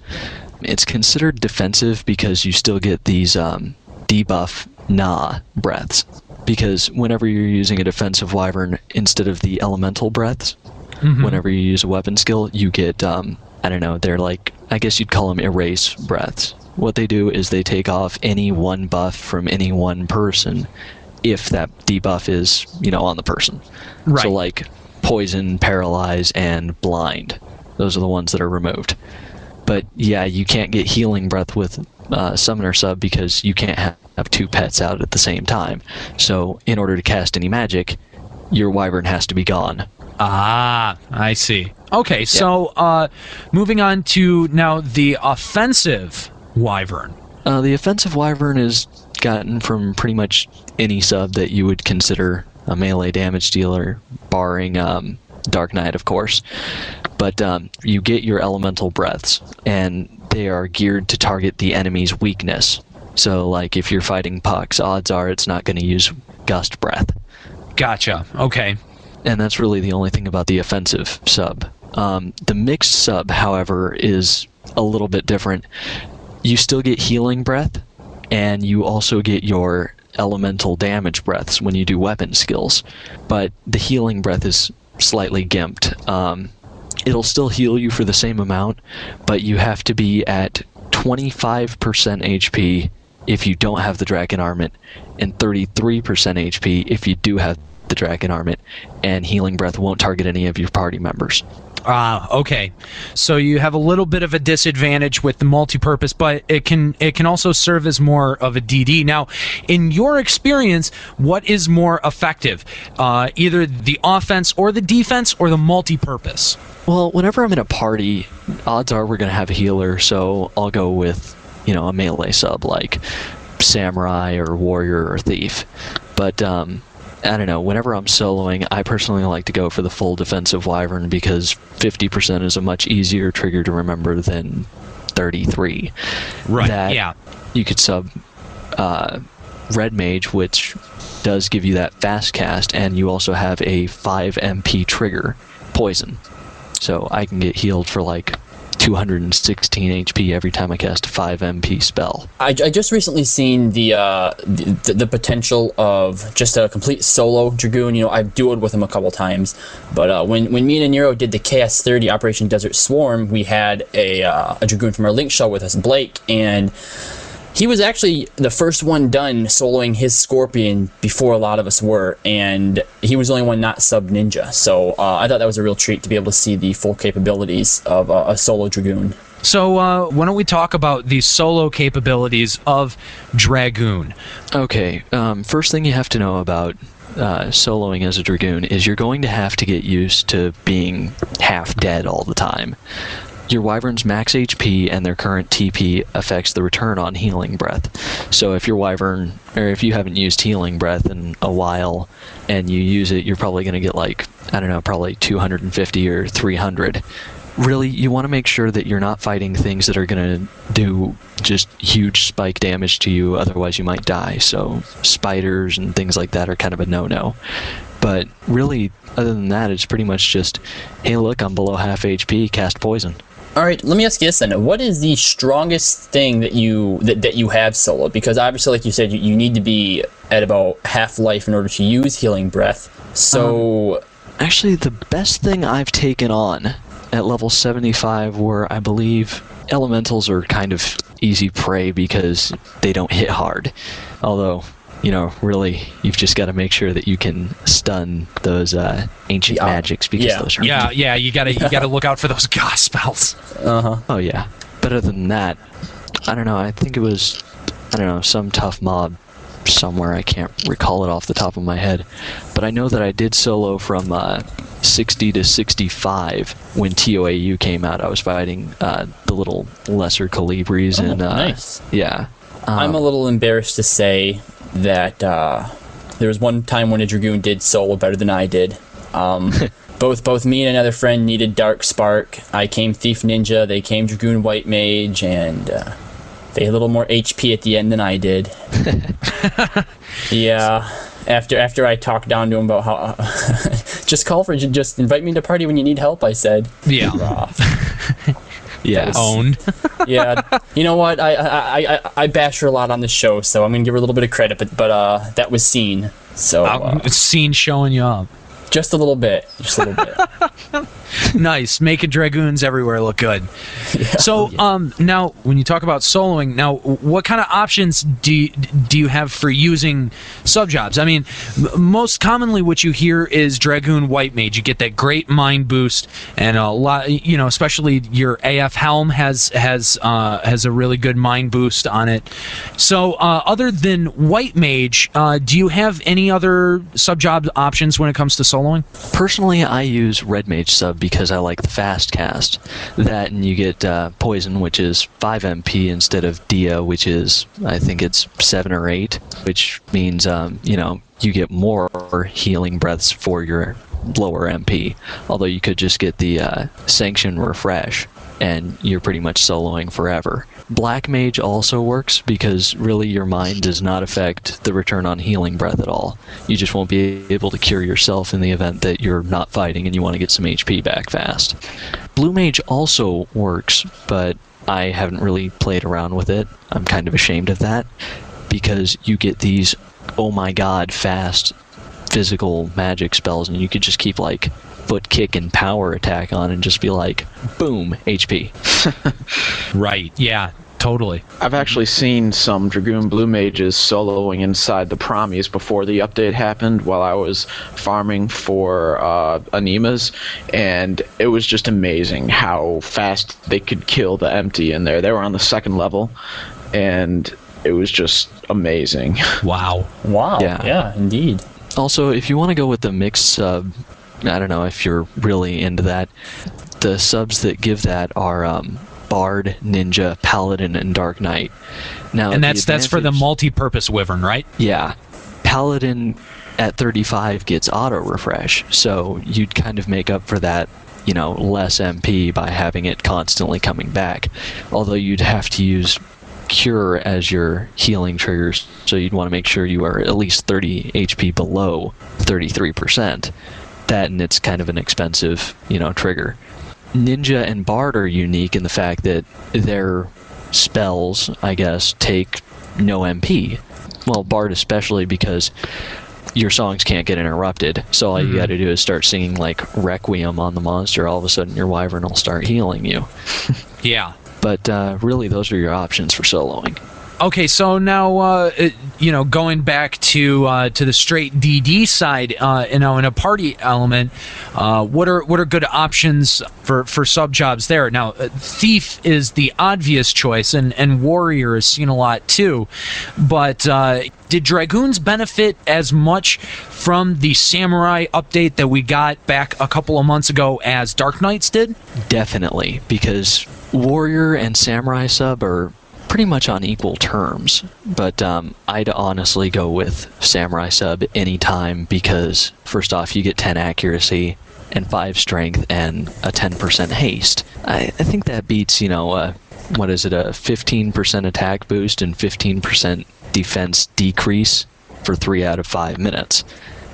it's considered defensive because you still get these um, debuff nah breaths. Because whenever you're using a defensive wyvern instead of the elemental breaths, whenever you use a weapon skill, you get um, I don't know, they're like I guess you'd call them erase breaths. What they do is they take off any one buff from any one person if that debuff is, you know, on the person.
Right.
So like poison, paralyze, and blind. Those are the ones that are removed. But yeah, you can't get healing breath with uh, summoner sub because you can't ha- have two pets out at the same time. So in order to cast any magic, your wyvern has to be gone.
Ah, I see. Okay, so uh, moving on to now the offensive Wyvern.
Uh, the offensive wyvern is gotten from pretty much any sub that you would consider a melee damage dealer, barring um, Dark Knight, of course. But um, you get your elemental breaths, and they are geared to target the enemy's weakness. So, like if you're fighting pucks, odds are it's not going to use gust breath.
Gotcha. Okay.
and that's really the only thing about the offensive sub. Um, the mixed sub, however, is a little bit different. You still get healing breath, and you also get your elemental damage breaths when you do weapon skills, but the healing breath is slightly gimped. Um, it'll still heal you for the same amount, but you have to be at 25% HP if you don't have the dragon armament, and 33% HP if you do have the dragon armament, and healing breath won't target any of your party members.
Ah, okay. So you have a little bit of a disadvantage with the multi-purpose, but it can it can also serve as more of a DD. Now, in your experience, what is more effective, uh, either the offense or the defense, or the multi-purpose?
Well, whenever I'm in a party, odds are we're going to have a healer, so I'll go with, you know, a melee sub like samurai or warrior or thief. But um, I don't know. Whenever I'm soloing, I personally like to go for the full defensive wyvern because 50% is a much easier trigger to remember than 33.
Right.
That
yeah.
You could sub uh, red mage, which does give you that fast cast, and you also have a 5 MP trigger, poison. So I can get healed for like 216 HP every time I cast a 5 MP spell.
I, I just recently seen the, uh, the the potential of just a complete solo dragoon. You know, I've dueled with him a couple times, but uh, when when me and Nero did the KS30 Operation Desert Swarm, we had a uh, a dragoon from our link shell with us, Blake, and he was actually the first one done soloing his scorpion before a lot of us were, and he was the only one not sub ninja. So uh, I thought that was a real treat to be able to see the full capabilities of uh, a solo dragoon.
So uh, why don't we talk about the solo capabilities of Dragoon?
Okay, um, first thing you have to know about uh, soloing as a Dragoon is you're going to have to get used to being half dead all the time. Your Wyvern's max HP and their current TP affects the return on Healing Breath. So if your Wyvern, or if you haven't used Healing Breath in a while and you use it, you're probably going to get like, I don't know, probably 250 or 300 really you want to make sure that you're not fighting things that are going to do just huge spike damage to you otherwise you might die. So spiders and things like that are kind of a no-no. But really other than that it's pretty much just hey look i'm below half hp cast poison
All right, let me ask you this then: What is the strongest thing that you that, that you have solo? Because obviously, like you said, you, you need to be at about half life in order to use healing breath. So, um,
Actually, the best thing I've taken on at level 75 were, I believe, elementals are kind of easy prey because they don't hit hard. Although, you know, really, you've just got to make sure that you can stun those uh, ancient
Yeah.
magics because
Yeah.
those are.
Yeah, yeah. You gotta you gotta look out for those goss spells.
Oh, yeah. Better than that, I don't know. I think it was, I don't know, some tough mob somewhere. I can't recall it off the top of my head, but I know that I did solo from uh, 60 to 65 when TOAU came out. I was fighting uh, the little lesser colibris
Oh,
and uh,
nice.
yeah. Um,
I'm a little embarrassed to say that uh, there was one time when a dragoon did solo better than I did. Um, both both me and another friend needed Dark Spark. I came Thief Ninja. They came Dragoon White Mage, and uh, they had a little more HP at the end than I did. yeah. After after I talked down to him about how just call for just invite me to party when you need help, I said.
Yeah.
Yeah.
Owned.
yeah, you know what? I, I I I- bash her a lot on the show, so I'm gonna give her a little bit of credit, but but uh, that was seen. So Uh,
scene showing you up.
Just a little bit, just a little bit.
nice, making dragoons everywhere look good. So, um, now when you talk about soloing, now what kind of options do you, do you have for using sub jobs? I mean, m- most commonly what you hear is dragoon white mage. You get that great mind boost, and a lot, you know, especially your AF helm has has uh, has a really good mind boost on it. So, uh, other than white mage, uh, do you have any other sub job options when it comes to soloing?
Personally, I use Red Mage sub because I like the fast cast. That and you get uh, Poison, which is 5 MP instead of Dia, which is, I think it's 7 or 8, which means, um, you know, you get more healing breaths for your lower MP. Although you could just get the uh, Sanction Refresh, and you're pretty much soloing forever. Black Mage also works because really your mind does not affect the return on healing breath at all. You just won't be able to cure yourself in the event that you're not fighting and you want to get some HP back fast. Blue Mage also works, but I haven't really played around with it. I'm kind of ashamed of that because you get these oh my god fast physical magic spells and you could just keep like foot kick and power attack on and just be like boom HP.
Right. Yeah. Totally.
I've actually seen some Dragoon Blue Mages soloing inside the Promies before the update happened while I was farming for uh, Animas, and it was just amazing how fast they could kill the empty in there. They were on the second level, and it was just amazing.
Wow.
Wow.
Yeah.
Yeah. Indeed.
Also, if you want to go with the mixed sub, I don't know if you're really into that. The subs that give that are um, Bard, Ninja, Paladin, and Dark Knight. Now,
And that's that's for the multi-purpose wyvern, right?
Yeah, Paladin at 35 gets auto refresh, so you'd kind of make up for that. You know, less MP by having it constantly coming back. Although you'd have to use cure as your healing triggers, so you'd want to make sure you are at least 30 HP below 33%. That and it's kind of an expensive, you know, trigger. Ninja and Bard are unique in the fact that their spells, I guess, take no MP. Well, Bard especially because your songs can't get interrupted. So all you got to do is start singing like Requiem on the monster. All of a sudden, your Wyvern will start healing you.
Yeah.
But uh, really, those are your options for soloing.
Okay, so now uh, you know going back to uh, to the straight DD side, uh, you know, in a party element, uh, what are what are good options for for sub jobs there? Now, uh, thief is the obvious choice, and and warrior is seen a lot too, but. Uh, did dragoons benefit as much from the samurai update that we got back a couple of months ago as dark knights did
Definitely, because Warrior and Samurai sub are pretty much on equal terms. But um, I'd honestly go with Samurai sub anytime because, first off, you get 10 accuracy and 5 strength and a 10% haste. I, I think that beats, you know, what is it, a 15% attack boost and 15% defense decrease for 3 out of 5 minutes.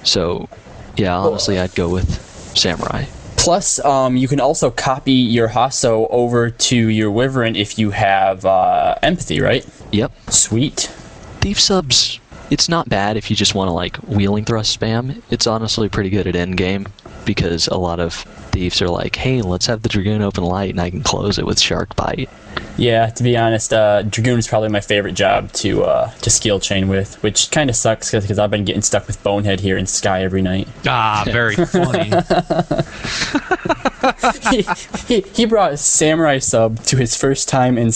So, yeah, honestly, I'd go with Samurai.
Plus, um, you can also copy your Hasso over to your Wyvern if you have uh, empathy, right?
Yep.
Sweet.
Thief subs, it's not bad if you just want to like wheeling thrust spam. It's honestly pretty good at endgame because a lot of thieves are like, hey, let's have the Dragoon open light and I can close it with Shark Bite.
Yeah, to be honest, uh, Dragoon is probably my favorite job to uh, to skill chain with, which kind of sucks because I've been getting stuck with Bonehead here in Sky every night.
Ah, very funny.
he, he, he brought Samurai Sub to his first time in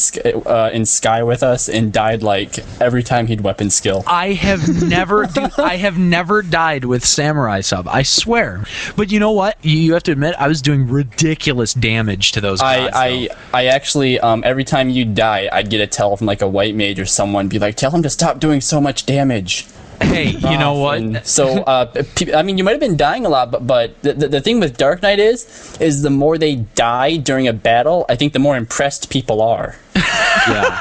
uh, in Sky with us and died like every time he'd weapon skill.
I have never, dude, I have never died with samurai sub. I swear. But you know what? You, you have to admit, I was doing ridiculous damage to those
I,
guys.
I, I actually, um, every time you die, I'd get a tell from like a white mage or someone, be like, tell him to stop doing so much damage.
Though. hey, you know what?
And so, uh, I mean, you might have been dying a lot, but but the, the, the thing with Dark Knight is, is the more they die during a battle, I think the more impressed people are.
Yeah.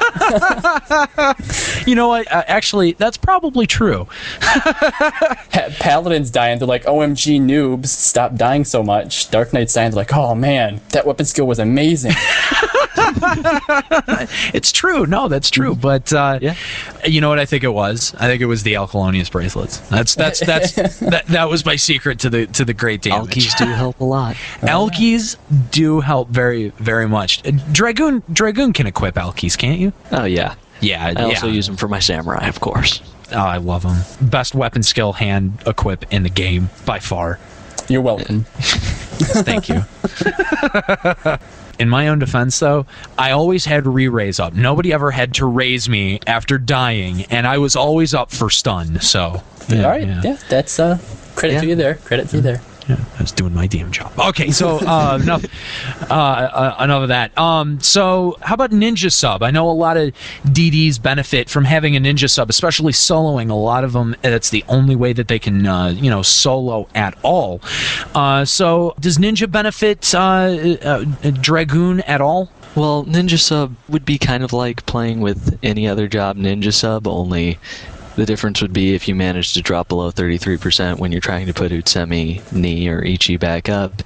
You know what? Uh, actually, that's probably true.
Pa- Paladins die and they're like, OMG noobs, stop dying so much. Dark Knight's dying, they're like, oh man, that weapon skill was amazing.
It's true. No, that's true. But uh,
Yeah.
you know what I think it was? I think it was the Alkyoneus bracelets. That's that's that's that, that was my secret to the to the great damage.
Alkies do help a lot.
Alkies do help very very much. Uh, Dragoon Dragoon can equip Alkies, can't you?
Oh, yeah.
Yeah,
I also
yeah.
use them for my samurai, of course.
Oh, I love them. Best weapon skill hand equip in the game by far.
You're welcome.
Thank you. In my own defense, though, I always had re-raise up. Nobody ever had to raise me after dying, and I was always up for stun. So, yeah,
All right, yeah, that's uh, credit to you there. Credit to you there.
Yeah, I was doing my damn job. Okay, so uh, enough, uh, uh, enough of that. Um, so how about ninja sub? I know a lot of DDs benefit from having a ninja sub, especially soloing. A lot of them, that's the only way that they can, uh, you know, solo at all. Uh, so does ninja benefit uh, uh, dragoon at all?
Well, Ninja Sub would be kind of like playing with any other job Ninja Sub, only the difference would be if you manage to drop below 33% when you're trying to put Utsusemi, Ni, or Ichi back up,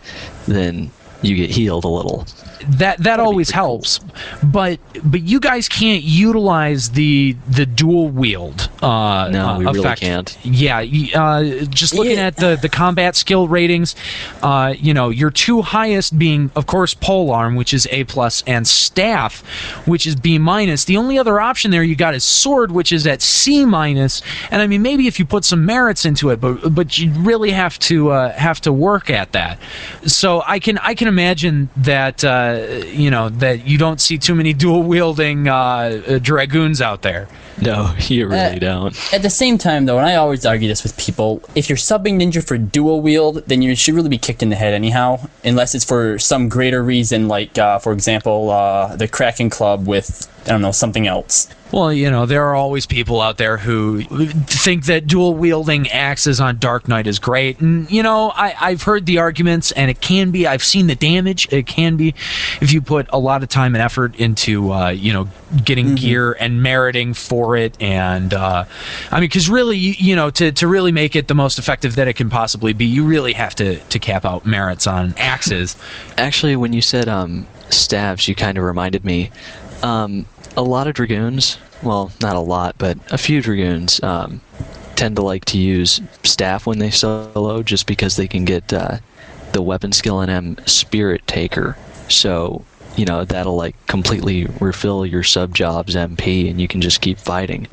then you get healed a little.
That that always helps but but you guys can't utilize the the dual wield uh
No,
uh,
we really can't.
yeah uh just looking
Yeah.
at the the combat skill ratings uh you know your two highest being of course polearm which is a plus and staff which is b minus the only other option there you got is sword which is at c minus. minus and i mean maybe if you put some merits into it but but you really have to uh have to work at that so i can i can imagine that uh you know that you don't see too many dual wielding uh, dragoons out there
No, you really
Uh,
don't.
At the same time, though, and I always argue this with people, if you're subbing ninja for dual wield, then you should really be kicked in the head anyhow, unless it's for some greater reason, like, uh, for example, uh, the Kraken Club with, I don't know, something else.
Well, you know, there are always people out there who think that dual wielding axes on Dark Knight is great. And, you know, I, I've heard the arguments, and it can be, I've seen the damage. It can be if you put a lot of time and effort into, uh, you know, getting gear and meriting for it. And, uh, I mean, because really, you, you know, to, to really make it the most effective that it can possibly be, you really have to, to cap out merits on axes.
Actually, when you said um, staves, you kind of reminded me. Um, a lot of dragoons, well, not a lot, but a few dragoons um, tend to like to use staff when they solo, just because they can get uh, the weapon skill in M Spirit Taker. So you know that'll like completely refill your sub jobs MP, and you can just keep fighting.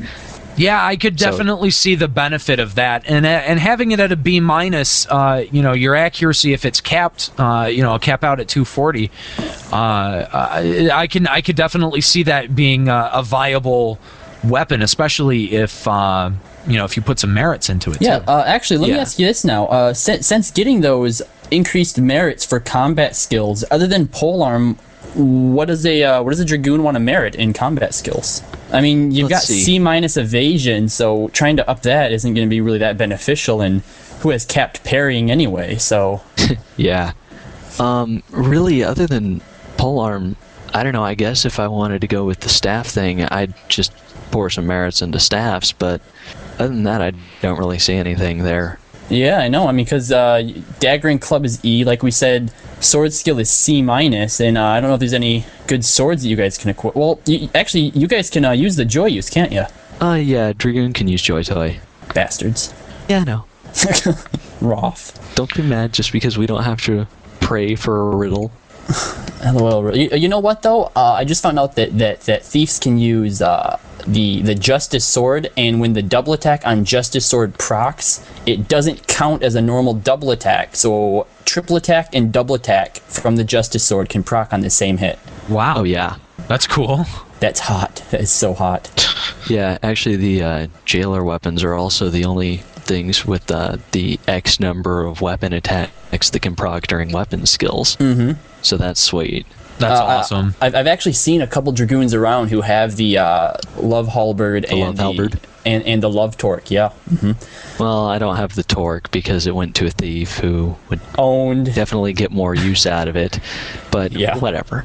Yeah, I could
So-
definitely see the benefit of that, and and having it at a B minus, uh, you know, your accuracy if it's capped, uh, you know, cap out at 240, uh, I, I can I could definitely see that being a, a viable weapon, especially if uh, you know if you put some merits into it.
Yeah,
too.
uh, actually, let me ask you this now. Uh, since, since getting those increased merits for combat skills, other than polearm, what does a uh, what does a dragoon want to merit in combat skills? I mean, you've
Let's
got
see.
C minus evasion, so trying to up that isn't going to be really that beneficial. And who has capped parrying anyway? So
Yeah. Um, really, other than polearm, I don't know. I guess if I wanted to go with the staff thing, I'd just pour some merits into staffs. But other than that, I don't really see anything there.
Yeah, I know. I mean, because uh, and club is E, like we said. Sword skill is C minus, and uh, I don't know if there's any good swords that you guys can equip. Well, you, actually, you guys can uh, use the Joyeuse, can't you?
Uh, yeah, Dragoon can use Joyeuse.
Bastards.
Yeah, no.
Roth.
Don't be mad just because we don't have to pray for a Ridill.
LOL. You, you know what though? Uh, I just found out that that, that thieves can use uh, the the Justice Sword, and when the double attack on Justice Sword procs, it doesn't count as a normal double attack. So triple attack and double attack from the Justice Sword can proc on the same hit.
Wow.
Oh yeah,
That's cool.
That's hot. That is so hot.
yeah. Actually, the uh, jailer weapons are also the only things with uh, the X number of weapon attacks that can proc during weapon skills. Mm-hmm. So that's sweet.
That's
Uh,
awesome.
I've, I've actually seen a couple dragoons around who have the uh, love halberd and
love halberd?
And and the love torque. Yeah,
Well, I don't have the torque because it went to a thief who would
owned.
definitely get more use out of it. But
Yeah.
whatever.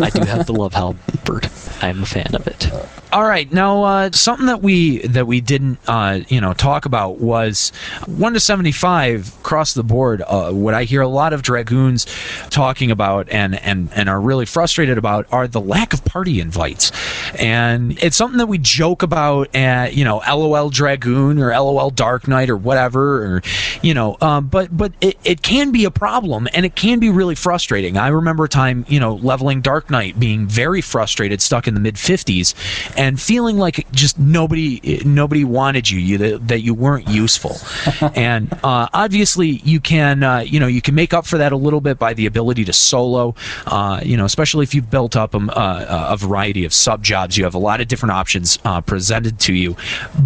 I do have the love halberd. I'm a fan of it.
All right, now uh, something that we that we didn't uh, you know talk about was one to seventy five across the board. Uh, what I hear a lot of dragoons talking about and and and are really frustrated about are the lack of party invites, and it's something that we joke about at you know LOL Dragoon or LOL Dark Knight or whatever, or you know, um, but but it, it can be a problem and it can be really frustrating. I remember a time you know leveling Dark Knight being very frustrated, stuck in the mid fifties, and feeling like just nobody nobody wanted you, you that, that you weren't useful, and uh, obviously you can uh, you know you can make up for that a little bit by the ability to solo, uh, you know, especially if you've built up a, a, a variety of sub jobs, you have a lot of different options uh, presented to you.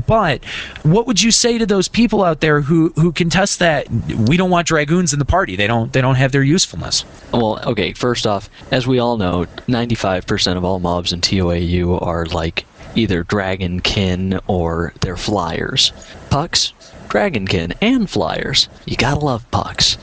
But what would you say to those people out there who who contest that we don't want dragoons in the party? They don't they don't have their usefulness.
Well, okay, first off, as we all know, 95% of all mobs in TOAU are like either dragonkin or they're flyers. Pucks, dragonkin, and flyers. You gotta love pucks.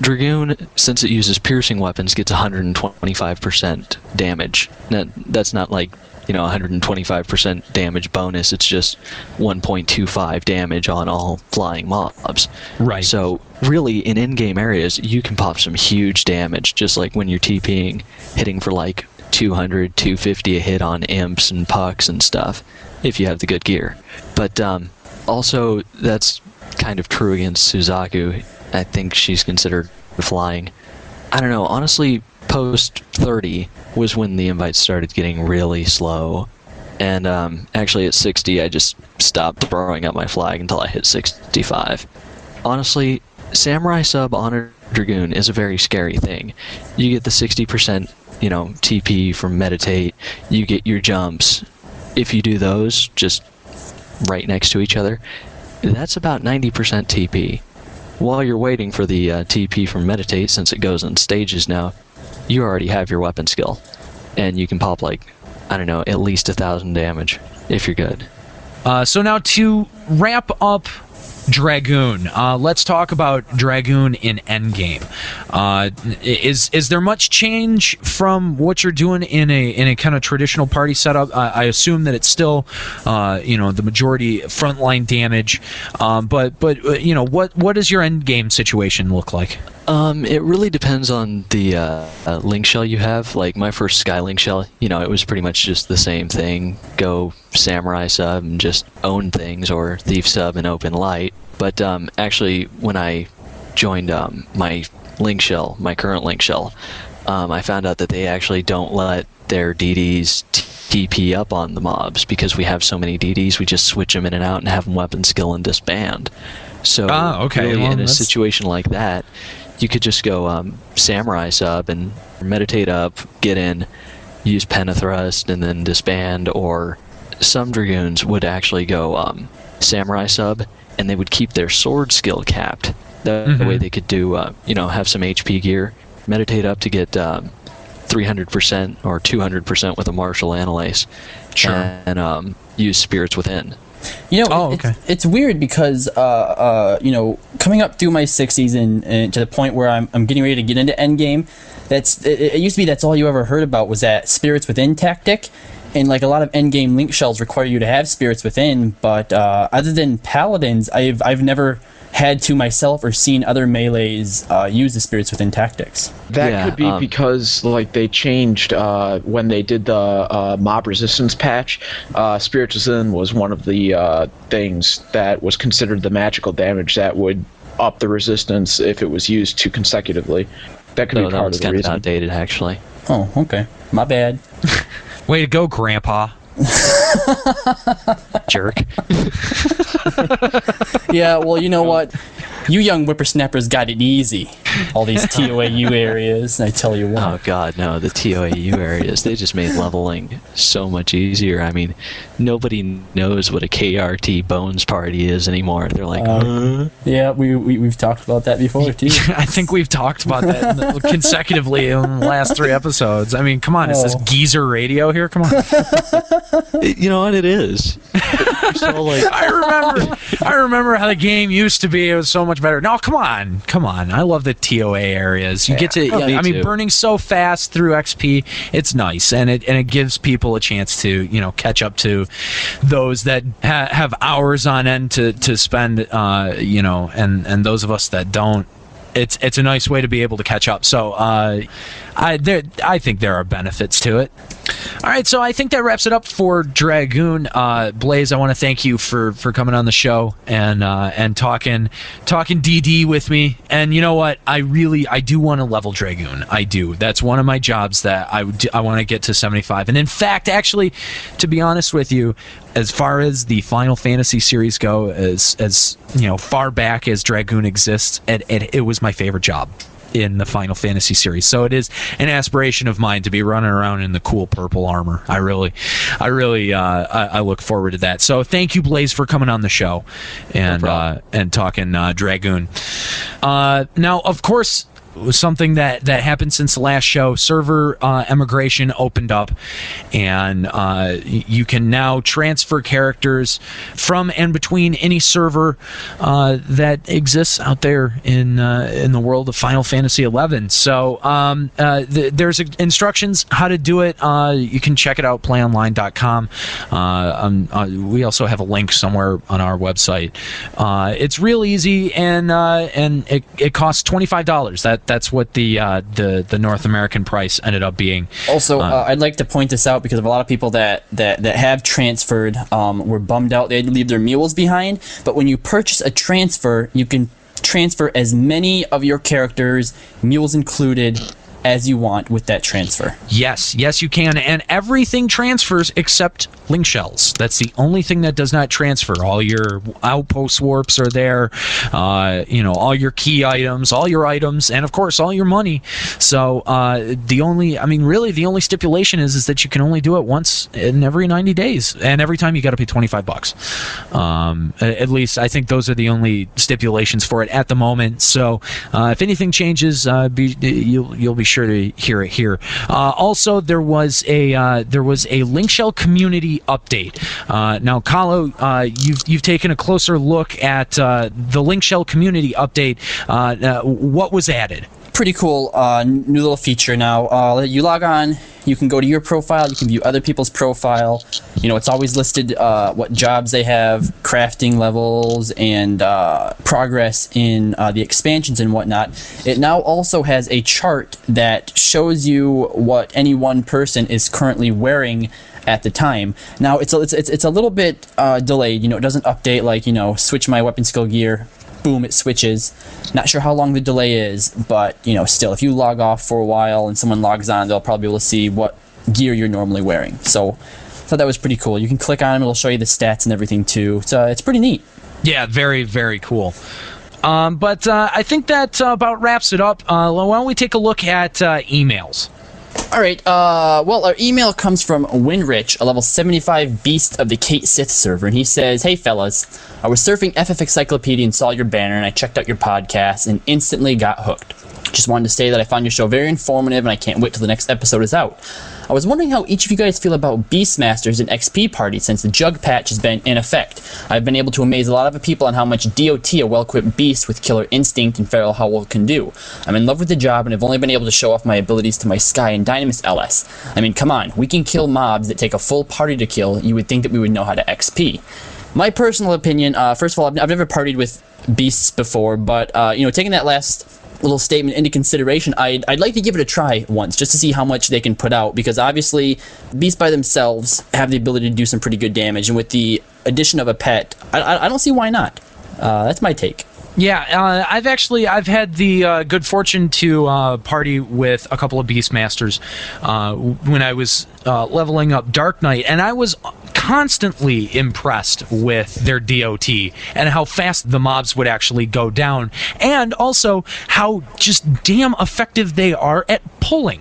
Dragoon, since it uses piercing weapons, gets 125% damage. That, that's not like, you know, 125% damage bonus. It's just 1.25 damage on all flying mobs.
Right.
So, really, in in game areas, you can pop some huge damage, just like when you're TPing, hitting for like 200, 250 a hit on imps and pucks and stuff, if you have the good gear. But um, also, that's kind of true against Suzaku. I think she's considered flying. I don't know, honestly, post 30 was when the invites started getting really slow. And um, actually, at 60, I just stopped throwing up my flag until I hit 65. Honestly, Samurai Sub on a Dragoon is a very scary thing. You get the 60%, you know, TP from Meditate, you get your jumps. If you do those just right next to each other, that's about 90% TP. While you're waiting for the uh, TP from Meditate, since it goes in stages now, you already have your weapon skill. And you can pop like, I don't know, at least a thousand damage if you're good.
Uh, so now to wrap up Dragoon, uh, let's talk about Dragoon in Endgame. Uh, is is there much change from what you're doing in a in a kind of traditional party setup? I, I assume that it's still, uh, you know, the majority frontline damage. Um, but but uh, you know, what what does your Endgame situation look like?
Um, it really depends on the uh, uh, link shell you have. Like my first Skylink shell, you know, it was pretty much just the same thing. Go Samurai sub and just own things, or Thief sub and open light. But um, actually, when I joined um, my link shell, my current link shell, um, I found out that they actually don't let their DDs TP up on the mobs because we have so many DDs. We just switch them in and out and have them weapon skill and disband. So
Ah, okay,
really
well,
in a
that's-
situation like that, you could just go um, samurai sub and meditate up, get in, use pentathrust, and then disband. Or some dragoons would actually go um, samurai sub, and they would keep their sword skill capped. That
Mhm.
way, they could do uh, you know have some HP gear, meditate up to get. Um, 300% or 200% with a martial analyze
Sure.
and um, use spirits within
You know,
Oh,
it's,
okay.
it's weird because, uh, uh, you know, coming up through my 60s and, and to the point where I'm, I'm getting ready to get into Endgame, that's it, it used to be that's all you ever heard about was that Spirits Within tactic. And like a lot of endgame link shells require you to have spirits within, but uh, other than paladins, I've I've never had to myself or seen other melees uh, use the spirits within tactics.
That
Yeah,
could be
um,
because like they changed uh, when they did the uh, mob resistance patch. Uh, Spirits Within was one of the uh, things that was considered the magical damage that would up the resistance if it was used too consecutively. That could
No,
be
that
part
one's
of the
kind of outdated, actually.
Oh, okay. My bad.
Way to go, Grandpa.
Jerk.
Yeah, well, you know oh. what? You young whippersnappers got it easy. All these TOAU areas, I tell you what.
Oh god, no, the TOAU areas, they just made leveling so much easier. I mean, nobody knows what a KRT Bones party is anymore. They're like,
Uh, Yeah, we, we, we've talked about that before, too.
I think we've talked about that in the, consecutively in the last three episodes. I mean, come on, is this
Oh.
geezer radio here? Come on.
you know what, it is. So like,
I remember, I remember how the game used to be. It was so much better. No, come on, come on. I love the TOA areas. You get to,
Yeah, me
I mean,
too.
burning so fast through XP. It's nice, and it and it gives people a chance to you know catch up to those that ha- have hours on end to to spend. Uh, you know, and and those of us that don't. It's it's a nice way to be able to catch up. So uh, I there I think there are benefits to it. All right, so I think that wraps it up for Dragoon. Uh, Blaze, I want to thank you for, for coming on the show and uh, and talking talking DD with me. And you know what? I really I do want to level Dragoon. I do. That's one of my jobs that I I want to get to 75. And in fact, actually, to be honest with you, as far as the Final Fantasy series go, as as you know, far back as Dragoon exists, it, it, it was my favorite job in the Final Fantasy series. So it is an aspiration of mine to be running around in the cool purple armor. I really, I really, uh, I, I look forward to that. So thank you, Blaze, for coming on the show and uh, and talking uh, Dragoon. Uh, now, of course. Was Something that, that happened since the last show, server uh, emigration opened up, and uh, you can now transfer characters from and between any server uh, that exists out there in uh, in the world of Final Fantasy XI. So um, uh, th- there's instructions how to do it. Uh, you can check it out playonline.com. Um, we also have a link somewhere on our website. It's real easy and and it, it costs twenty five dollars. That that's what the uh, the the North American price ended up being.
Also, uh, I'd like to point this out because of a lot of people that that, that have transferred um, were bummed out they had to leave their mules behind. But when you purchase a transfer, you can transfer as many of your characters, mules included, as you want with that transfer.
Yes, yes, you can. And everything transfers except link shells. That's the only thing that does not transfer. All your outpost warps are there, uh, you know, all your key items, all your items, and of course, all your money. So uh, the only, I mean, really, the only stipulation is is that you can only do it once in every 90 days, and every time you got to pay 25 bucks. Um, at least I think those are the only stipulations for it at the moment. So uh, if anything changes, uh, be, you'll you'll be sure to hear it here. Uh, also, there was a uh, there was a link shell community update. Uh, now, Kahlo, uh, you've you've taken a closer look at uh, the link shell community update. Uh, what was added?
Pretty cool new little feature now. You log on, you can go to your profile, you can view other people's profile. You know, it's always listed uh, what jobs they have, crafting levels, and uh, progress in uh, the expansions and whatnot. It now also has a chart that shows you what any one person is currently wearing at the time. Now it's a, it's it's, it's a little bit uh, delayed. You know, it doesn't update like you know switch my weapon skill gear. Boom, it switches. Not sure how long the delay is, but you know, still, if you log off for a while and someone logs on, they'll probably be able to see what gear you're normally wearing. So, thought that was pretty cool. You can click on them; it'll show you the stats and everything too. So it's pretty neat.
Yeah, very, very cool. Um, but uh, I think that uh, about wraps it up. Uh, why don't we take a look at uh, emails?
All right. Uh, well, our email comes from Winrich, a level 75 beast of the Cait Sith server, and he says, "Hey fellas, I was surfing FFXIclopedia and saw your banner, and I checked out your podcast and instantly got hooked. Just wanted to say that I found your show very informative, and I can't wait till the next episode is out. I was wondering how each of you guys feel about Beastmasters and XP Party since the Jug patch has been in effect. I've been able to amaze a lot of people on how much DOT a well-equipped beast with killer instinct and feral howl can do. I'm in love with the job and have only been able to show off my abilities to my Sky and Dynamis LS. I mean, come on, we can kill mobs that take a full party to kill. You would think that we would know how to XP. My personal opinion, uh, first of all, I've, I've never partied with beasts before, but uh, you know, taking that last little statement into consideration, I'd, I'd like to give it a try once just to see how much they can put out because obviously beasts by themselves have the ability to do some pretty good damage, and with the addition of a pet, I, I, I don't see why not. Uh, that's my take.
Yeah, uh, I've actually I've had the uh, good fortune to uh, party with a couple of Beastmasters uh, when I was uh, leveling up Dark Knight, and I was constantly impressed with their DOT and how fast the mobs would actually go down, and also how just damn effective they are at pulling.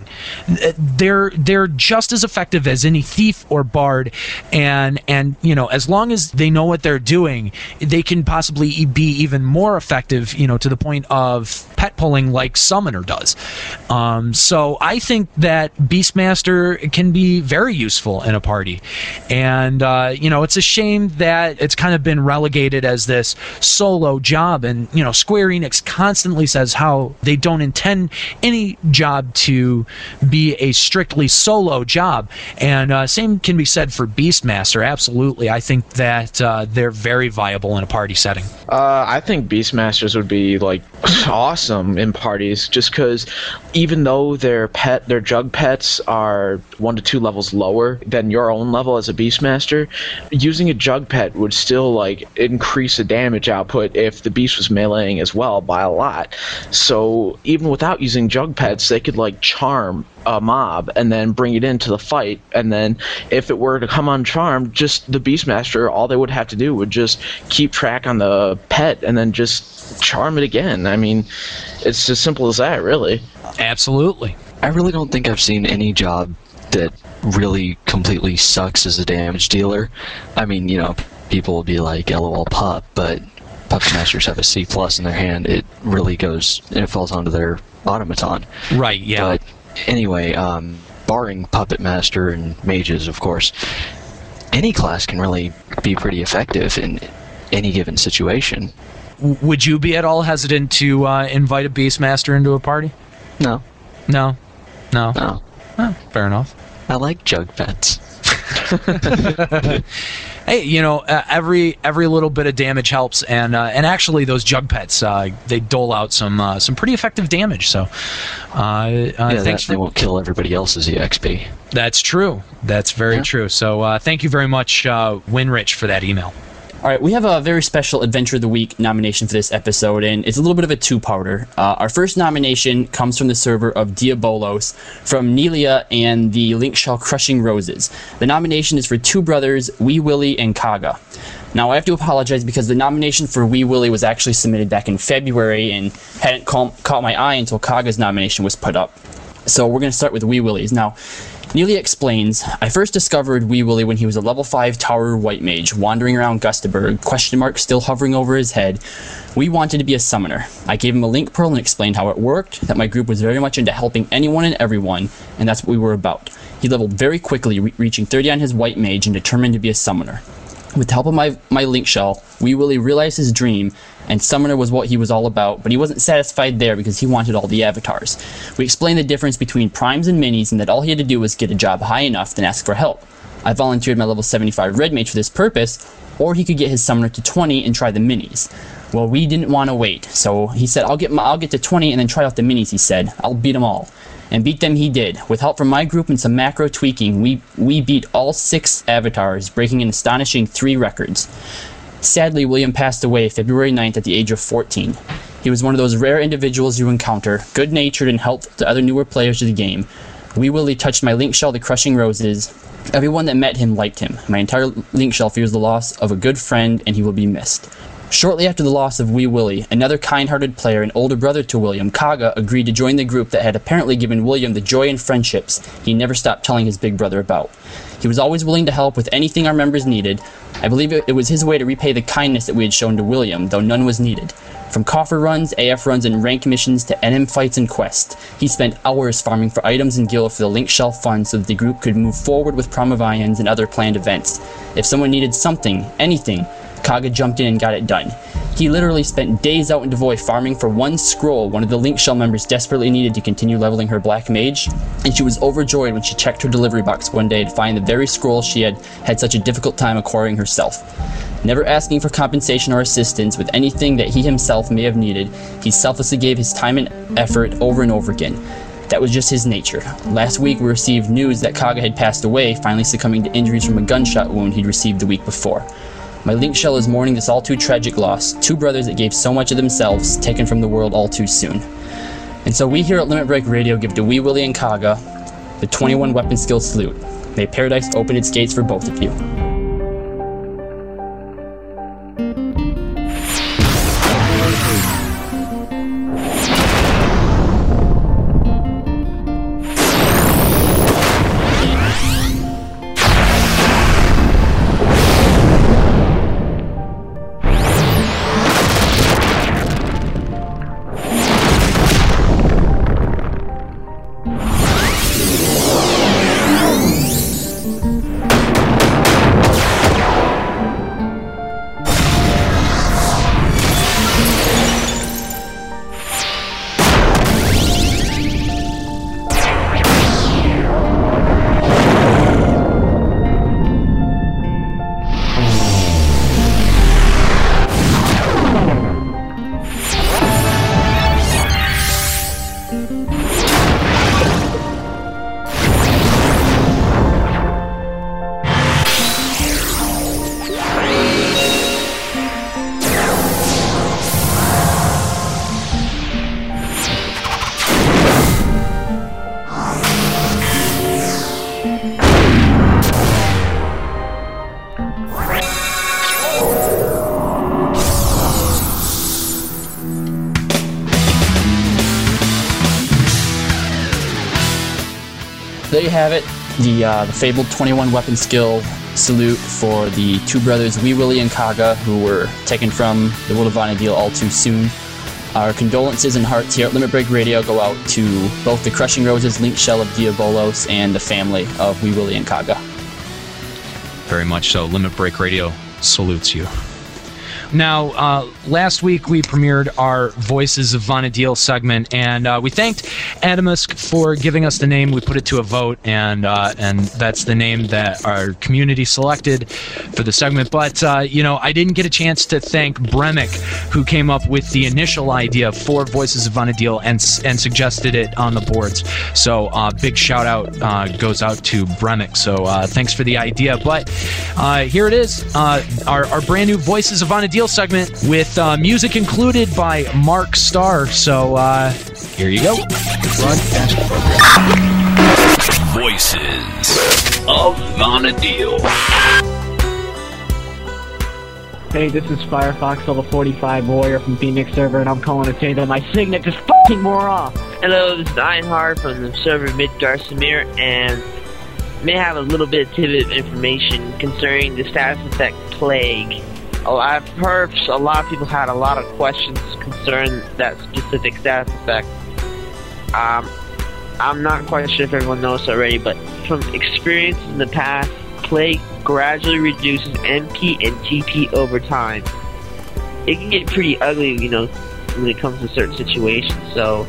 They're they're just as effective as any thief or bard, and and you know as long as they know what they're doing, they can possibly be even more effective. You know to the point of pet pulling like Summoner does. Um, so I think that Beastmaster can be very useful in a party, and uh, you know it's a shame that it's kind of been relegated as this solo job. And you know Square Enix constantly says how they don't intend any job to be a strictly solo job, and uh, same can be said for Beastmaster. Absolutely, I think that uh, they're very viable in a party setting.
Uh, I think Beastmasters would be like awesome in parties, just because even though their pet, their jug pets are one to two levels lower than your own level as a Beastmaster, using a jug pet would still like increase the damage output if the beast was meleeing as well by a lot. So even without using jug pets, they could like charm a mob and then bring it into the fight. And then if it were to come uncharmed, just the Beastmaster, all they would have to do would just keep track on the pet and then just charm it again. I mean, it's as simple as that, really.
Absolutely.
I really don't think I've seen any job that really completely sucks as a damage dealer. I mean, you know, people will be like LOL pup, but puppet masters have a C plus in their hand. It really goes and it falls onto their automaton.
Right. Yeah.
But anyway, um, barring puppet master and mages, of course, any class can really be pretty effective in any given situation.
Would you be at all hesitant to uh, invite a Beastmaster into a party?
No,
No. No.
no.
Oh, fair enough.
I like jug pets.
Hey, you know, uh, every every little bit of damage helps, and uh, and actually, those jug pets uh, they dole out some uh, some pretty effective damage. So, uh, uh,
yeah,
thanks for
they won't kill everybody else's EXP.
that's true. That's very
Yeah.
true. So, uh, thank you very much, uh, Winrich, for that email.
All right, we have a very special Adventure of the Week nomination for this episode, and it's a little bit of a two-parter. Uh, our first nomination comes from the server of Diabolos from Nelia and the Link Shell Crushing Roses. The nomination is for two brothers, Wee Willie and Kaga. Now, I have to apologize because the nomination for Wee Willie was actually submitted back in February and hadn't ca- caught my eye until Kaga's nomination was put up. So we're going to start with Wee Willie's. Now, Neely explains, I first discovered Wee Willie when he was a level 5 Taru White Mage, wandering around Gustaberg, question mark still hovering over his head. We wanted to be a summoner. I gave him a link pearl and explained how it worked, that my group was very much into helping anyone and everyone, and that's what we were about. He leveled very quickly, re- reaching 30 on his White Mage and determined to be a summoner. With the help of my, my link shell, Wee Willie realized his dream, and Summoner was what he was all about, but he wasn't satisfied there because he wanted all the avatars. We explained the difference between primes and minis, and that all he had to do was get a job high enough, then ask for help. I volunteered my level 75 Red Mage for this purpose, or he could get his Summoner to 20 and try the minis. Well, we didn't want to wait, so he said, "I'll get my, I'll get to 20 and then try out the minis." He said, "I'll beat them all." and beat them he did. With help from my group and some macro tweaking, we, we beat all six avatars, breaking an astonishing three records. Sadly, William passed away February 9th at the age of 14. He was one of those rare individuals you encounter, good natured and helpful to other newer players of the game. Wee Willie touched my link shell, the crushing roses. Everyone that met him liked him. My entire link shell fears the loss of a good friend, and he will be missed. Shortly after the loss of Wee Willie, another kind-hearted player and older brother to William, Kaga, agreed to join the group that had apparently given William the joy and friendships he never stopped telling his big brother about. He was always willing to help with anything our members needed. I believe it was his way to repay the kindness that we had shown to William, though none was needed. From coffer runs, AF runs, and rank missions to NM fights and quests, he spent hours farming for items and gil for the Link Shell Fund so that the group could move forward with Promyvions and other planned events. If someone needed something, anything, Kaga jumped in and got it done. He literally spent days out in Davoi farming for one scroll one of the Link Shell members desperately needed to continue leveling her Black Mage, and she was overjoyed when she checked her delivery box one day to find the very scroll she had had such a difficult time acquiring herself. Never asking for compensation or assistance with anything that he himself may have needed, he selflessly gave his time and effort over and over again. That was just his nature. Last week, we received news that Kaga had passed away, finally succumbing to injuries from a gunshot wound he'd received the week before. My link shell is mourning this all too tragic loss. Two brothers that gave so much of themselves, taken from the world all too soon. And so we here at Limit Break Radio give to Wee Willie and Kaga the 21 weapon skill salute. May paradise open its gates for both of you. There you have it, the uh, the fabled 21 weapon skill salute for the two brothers Wee Willie and Kaga, who were taken from the world of Vana'diel all too soon. Our condolences and hearts here at Limit Break Radio go out to both the Crushing Roses, Link Shell of Diabolos, and the family of Wee Willie and Kaga.
Very much so. Limit Break Radio salutes you. Now, uh, last week we premiered our Voices of Vana'diel segment, and uh, we thanked Adamusk for giving us the name. We put it to a vote, and uh, and that's the name that our community selected for the segment. But uh, you know, I didn't get a chance to thank Bremick, who came up with the initial idea for Voices of Vana'diel and and suggested it on the boards. So, uh, big shout out uh, goes out to Bremick. So, thanks for the idea. But here it is, our our brand new Voices of Vana'diel segment with uh, music included by MarcstaR. So uh, here you go.
Broadcast Voices of Vana'diel.
Hey, this is Firefox Level 45 Warrior from Phoenix server, and I'm calling to say that my signet just fucking wore off.
Hello, this is Einhard from the server Midgardsormr, and may have a little bit of tidbit information concerning the status effect Plague. Oh, I've heard a lot of people had a lot of questions concerning that specific status effect. Um, I'm not quite sure if everyone knows already, but from experience in the past, Plague gradually reduces MP and TP over time. It can get pretty ugly, you know, when it comes to certain situations, so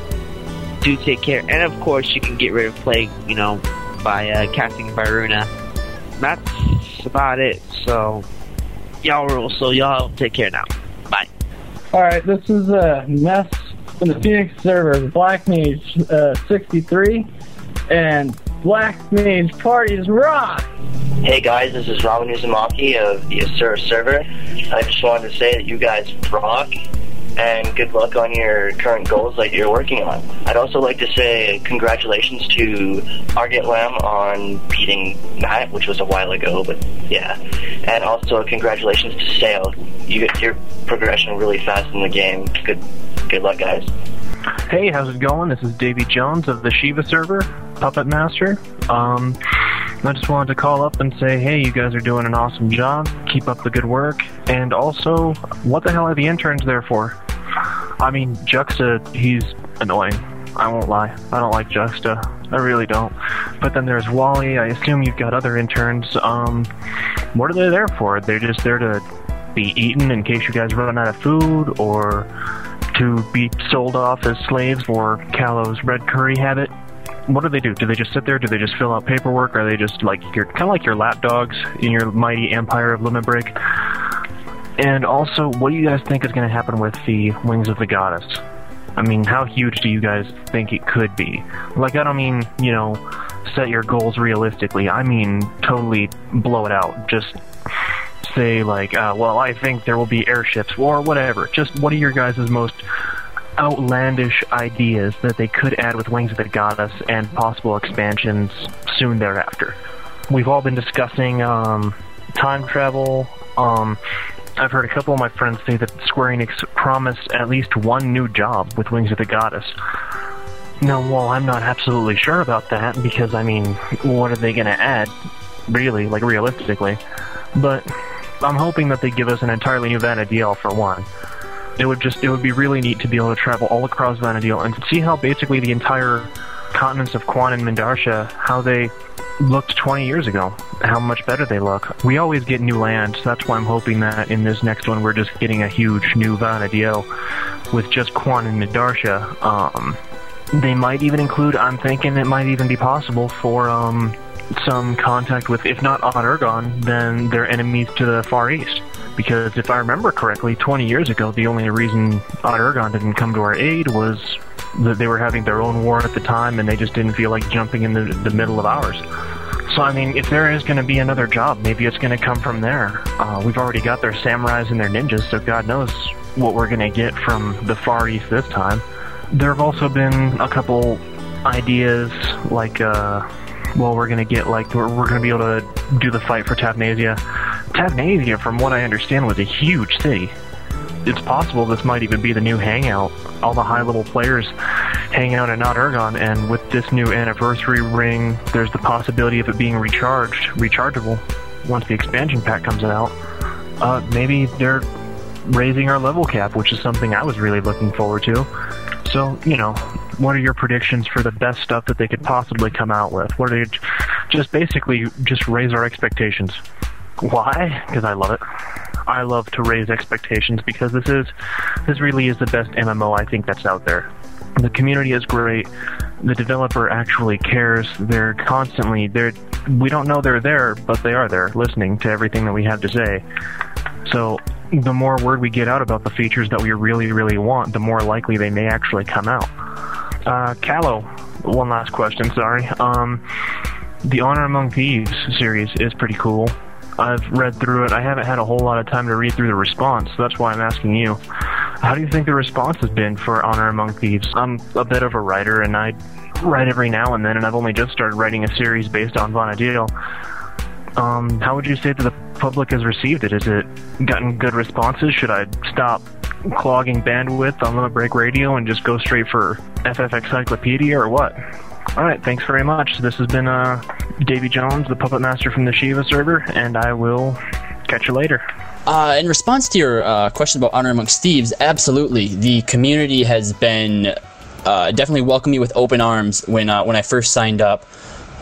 do take care. And of course, you can get rid of Plague, you know, by uh, casting Viruna. That's about it, so y'all rule, so y'all take care now. Bye.
Alright, this is a uh, mess from the Phoenix server, Black Mage uh, 63, and Black Mage parties rock!
Hey guys, this is Robin Uzumaki of the Asura server. I just wanted to say that you guys rock and good luck on your current goals that you're working on. I'd also like to say congratulations to Argent Lamb on beating Maat, which was a while ago, but yeah. And also congratulations to Sale. You get your progression really fast in the game. Good good luck guys.
Hey, how's it going? This is Davy Jones of the Shiva server, Puppet Master. Um, I just wanted to call up and say, hey, you guys are doing an awesome job. Keep up the good work. And also, what the hell are the interns there for? I mean, Juxta, he's annoying. I won't lie. I don't like Juxta. I really don't. But then there's Wally. I assume you've got other interns. Um, what are they there for? They're just there to be eaten in case you guys run out of food, or to be sold off as slaves for Callow's red curry habit? What do they do? Do they just sit there? Do they just fill out paperwork? Are they just like your kind of like your lapdogs in your mighty empire of Limit Break? And also, what do you guys think is going to happen with the Wings of the Goddess? I mean, how huge do you guys think it could be? Like, I don't mean, you know, set your goals realistically. I mean, totally blow it out. Just say like, uh, well, I think there will be airships or whatever. Just what are your guys' most outlandish ideas that they could add with Wings of the Goddess and possible expansions soon thereafter? We've all been discussing um, time travel. Um, I've heard a couple of my friends say that Square Enix promised at least one new job with Wings of the Goddess. No, well, I'm not absolutely sure about that because, I mean, what are they going to add, really, like realistically? But I'm hoping that they give us an entirely new Vana'diel for one. It would just, it would be really neat to be able to travel all across Vana'diel and see how basically the entire continents of Quon and Mindartia, how they looked 20 years ago, how much better they look. We always get new land, so that's why I'm hoping that in this next one we're just getting a huge new Vana'diel with just Quon and Mindartia. Um, they might even include, I'm thinking it might even be possible for um, some contact with, if not Aht Urhgan, then their enemies to the Far East. Because if I remember correctly, 20 years ago, the only reason Aht Urhgan didn't come to our aid was that they were having their own war at the time and they just didn't feel like jumping in the, the middle of ours. So, I mean, if there is going to be another job, maybe it's going to come from there. Uh, we've already got their samurais and their ninjas, so God knows what we're going to get from the Far East this time. There have also been a couple ideas like, uh, well, we're going to get, like, we're, we're going to be able to do the fight for Tavnazia. Tavnazia, from what I understand, was a huge city. It's possible this might even be the new hangout. All the high level players hang out in Not Ergon, and with this new anniversary ring, there's the possibility of it being recharged, rechargeable, once the expansion pack comes out. Uh, maybe they're raising our level cap, which is something I was really looking forward to. So, you know, what are your predictions for the best stuff that they could possibly come out with? What are they, just basically just raise our expectations. Why? Because I love it. I love to raise expectations because this is this really is the best MMO I think that's out there. The community is great. The developer actually cares. They're constantly they're we don't know they're there, but they are there listening to everything that we have to say. So the more word we get out about the features that we really, really want, the more likely they may actually come out. Uh, Callow, one last question, sorry. Um, the Honor Among Thieves series is pretty cool. I've read through it. I haven't had a whole lot of time to read through the response, so that's why I'm asking you. How do you think the response has been for Honor Among Thieves? I'm a bit of a writer, and I write every now and then, and I've only just started writing a series based on Vana'diel. Um, how would you say that the public has received it? Has it gotten good responses? Should I stop clogging bandwidth on Limit Break Radio and just go straight for FFXIclopedia or what? All right, thanks very much. This has been uh, Davy Jones, the Puppet Master from the Shiva server, and I will catch you later.
Uh, in response to your uh, question about Honor Amongst Thieves, absolutely. The community has been uh, definitely welcomed me with open arms when uh, when I first signed up.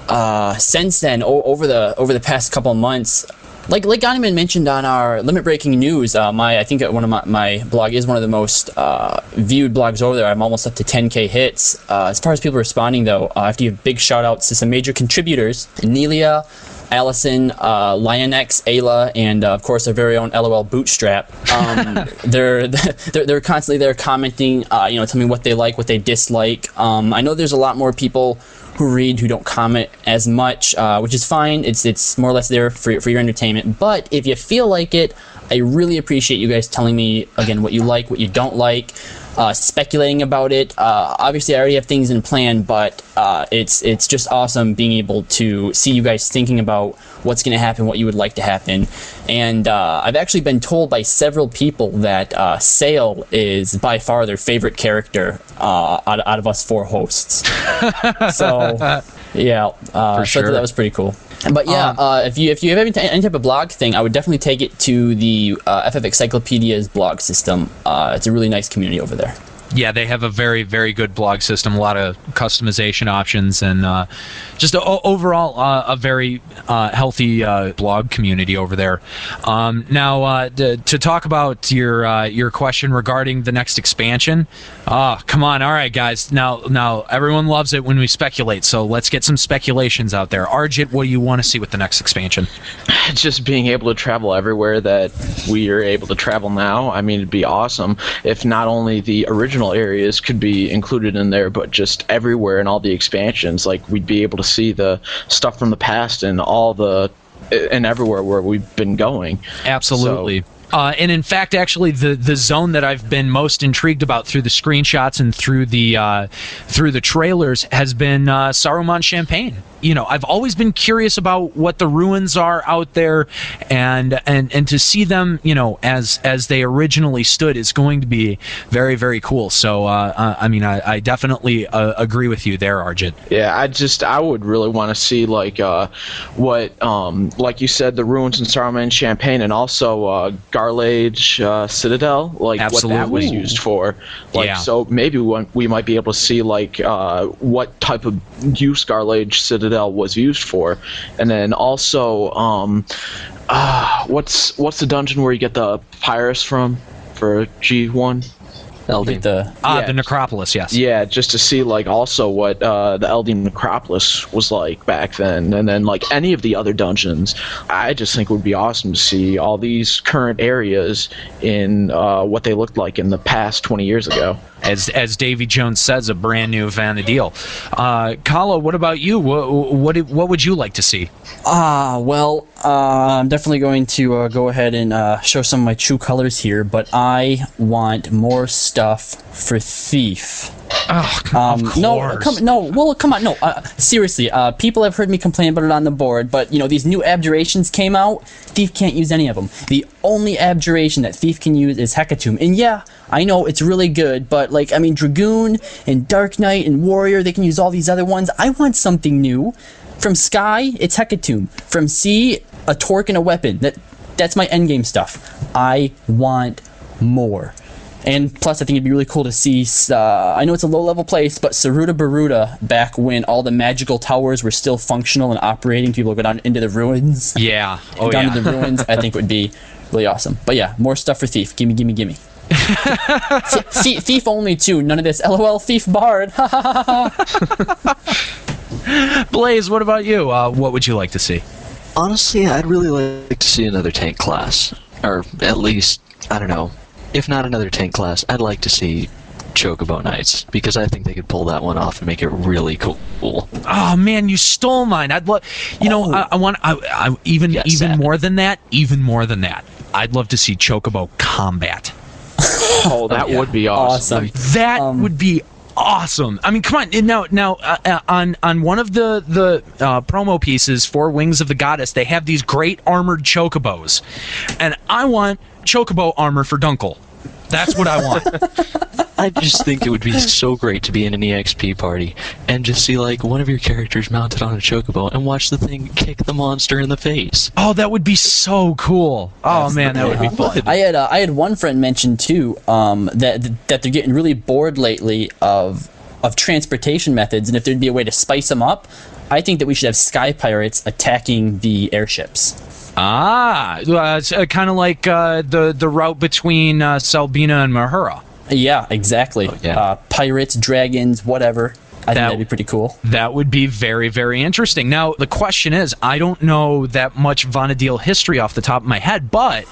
Uh, since then, o- over the over the past couple of months, like like Ganyman mentioned on our limit breaking news, uh, my I think one of my, my blog is one of the most uh, viewed blogs over there. I'm almost up to 10k hits. Uh, as far as people responding though, uh, I have to give big shout outs to some major contributors: Nelia, Allison, uh, Lionex, Ayla, and uh, of course our very own LOL Bootstrap. Um, they're, they're they're constantly there commenting, uh, you know, telling me what they like, what they dislike. Um, I know there's a lot more people who read who don't comment as much, uh, which is fine. It's it's more or less there for for your entertainment. But if you feel like it, I really appreciate you guys telling me again what you like, what you don't like. Uh, speculating about it. Uh, obviously, I already have things in plan, but uh, it's it's just awesome being able to see you guys thinking about what's going to happen, what you would like to happen. And uh, I've actually been told by several people that uh, Sale is by far their favorite character uh, out, out of us four hosts. so, yeah, uh,
For
so
sure.
that was pretty cool. But yeah,
Um,
uh, if you if you have any, t- any type of blog thing, I would definitely take it to the uh, FFXIclopedia's blog system. Uh, it's a really nice community over there.
yeah, they have a very, very good blog system, a lot of customization options, and uh, just a, overall uh, a very uh, healthy uh, blog community over there. Um, now, uh, d- to talk about your uh, your question regarding the next expansion, ah, come on, all right, guys. Now, now everyone loves it when we speculate, so let's get some speculations out there. Arjit, what do you want to see with the next expansion?
just being able to travel everywhere that we are able to travel now. I mean, it'd be awesome if not only the original areas could be included in there, but just everywhere in all the expansions. Like we'd be able to see the stuff from the past and all the and everywhere where we've been going.
Absolutely. Uh, and in fact, actually, the, the zone that I've been most intrigued about through the screenshots and through the uh, through the trailers has been uh, Sauromugue Champaign. You know, I've always been curious about what the ruins are out there, and and and to see them, you know, as as they originally stood is going to be very very cool. So, uh, uh, I mean, I, I definitely uh, agree with you there, Arjit.
Yeah, I just I would really want to see like uh, what um like you said the ruins in Sauromugue Champaign and also uh, Garlaige uh, Citadel like what that was used for. Like
Yeah.
so maybe we, we might be able to see like uh, what type of use Garlaige Citadel was used for, and then also um uh, what's what's the dungeon where you get the Pyrus from for G one.
Eldieme.
The
Ah,
Yeah.
the Necropolis, yes.
Yeah, just to see like also what uh, the Eldieme Necropolis was like back then, and then like any of the other dungeons. I just think it would be awesome to see all these current areas in uh, what they looked like in the past 20 years ago.
As as Davy Jones says, a brand new Vana'diel. Uh, Kala, what about you? What what what would you like to see?
Ah, well, uh, I'm definitely going to uh, go ahead and uh, show some of my true colors here, but I want more stuff for Thief.
Oh,
Um, no, come, no, well, come on, no. Uh, seriously, uh, people have heard me complain about it on the board, but you know these new abjurations came out. Thief can't use any of them. The only abjuration that Thief can use is Hecatomb, and yeah, I know it's really good, but like, I mean, Dragoon and Dark Knight and Warrior, they can use all these other ones. I want something new. From Sky, it's Hecatomb. From Sea, a torque and a weapon. That that's my endgame stuff. I want more. And plus, I think it'd be really cool to see. Uh, I know it's a low level place, but Sarutabaruta back when all the magical towers were still functional and operating, people would go down into the ruins.
Yeah. Oh
down
yeah.
to the ruins, I think would be really awesome. But yeah, more stuff for Thief. Gimme, gimme, gimme. Th- Thief, thief only too. None of this. LOL. Thief Bard.
Blaze, what about you? Uh, what would you like to see?
Honestly, I'd really like to see another tank class, or at least I don't know, if not another tank class, I'd like to see Chocobo Knights because I think they could pull that one off and make it really cool.
Oh man, you stole mine. I'd love, you know, I, I want, I, I even
Yes,
even
Sam.
more than that, even more than that. I'd love to see Chocobo combat.
Oh, that would be awesome.
awesome.
That
Um,
would be awesome. I mean, come on. Now, now uh, uh, on on one of the the uh, promo pieces for Wings of the Goddess, they have these great armored chocobos, and I want chocobo armor for Dunkel. That's what I want.
I just think it would be so great to be in an EXP party and just see like one of your characters mounted on a chocobo and watch the thing kick the monster in the face.
oh, that would be so cool. Oh man, that would be fun.
I had uh, I had one friend mention too um, that that they're getting really bored lately of of transportation methods, and if there'd be a way to spice them up, I think that we should have sky pirates attacking the airships.
Ah, uh, it's, uh, kind of like uh, the the route between uh, Selbina and Mhaura.
Yeah, exactly.
yeah.
Uh, pirates, dragons, whatever. I think
That-
that'd be pretty cool.
That would be very, very interesting. Now, the question is I don't know that much Vana'diel history off the top of my head, but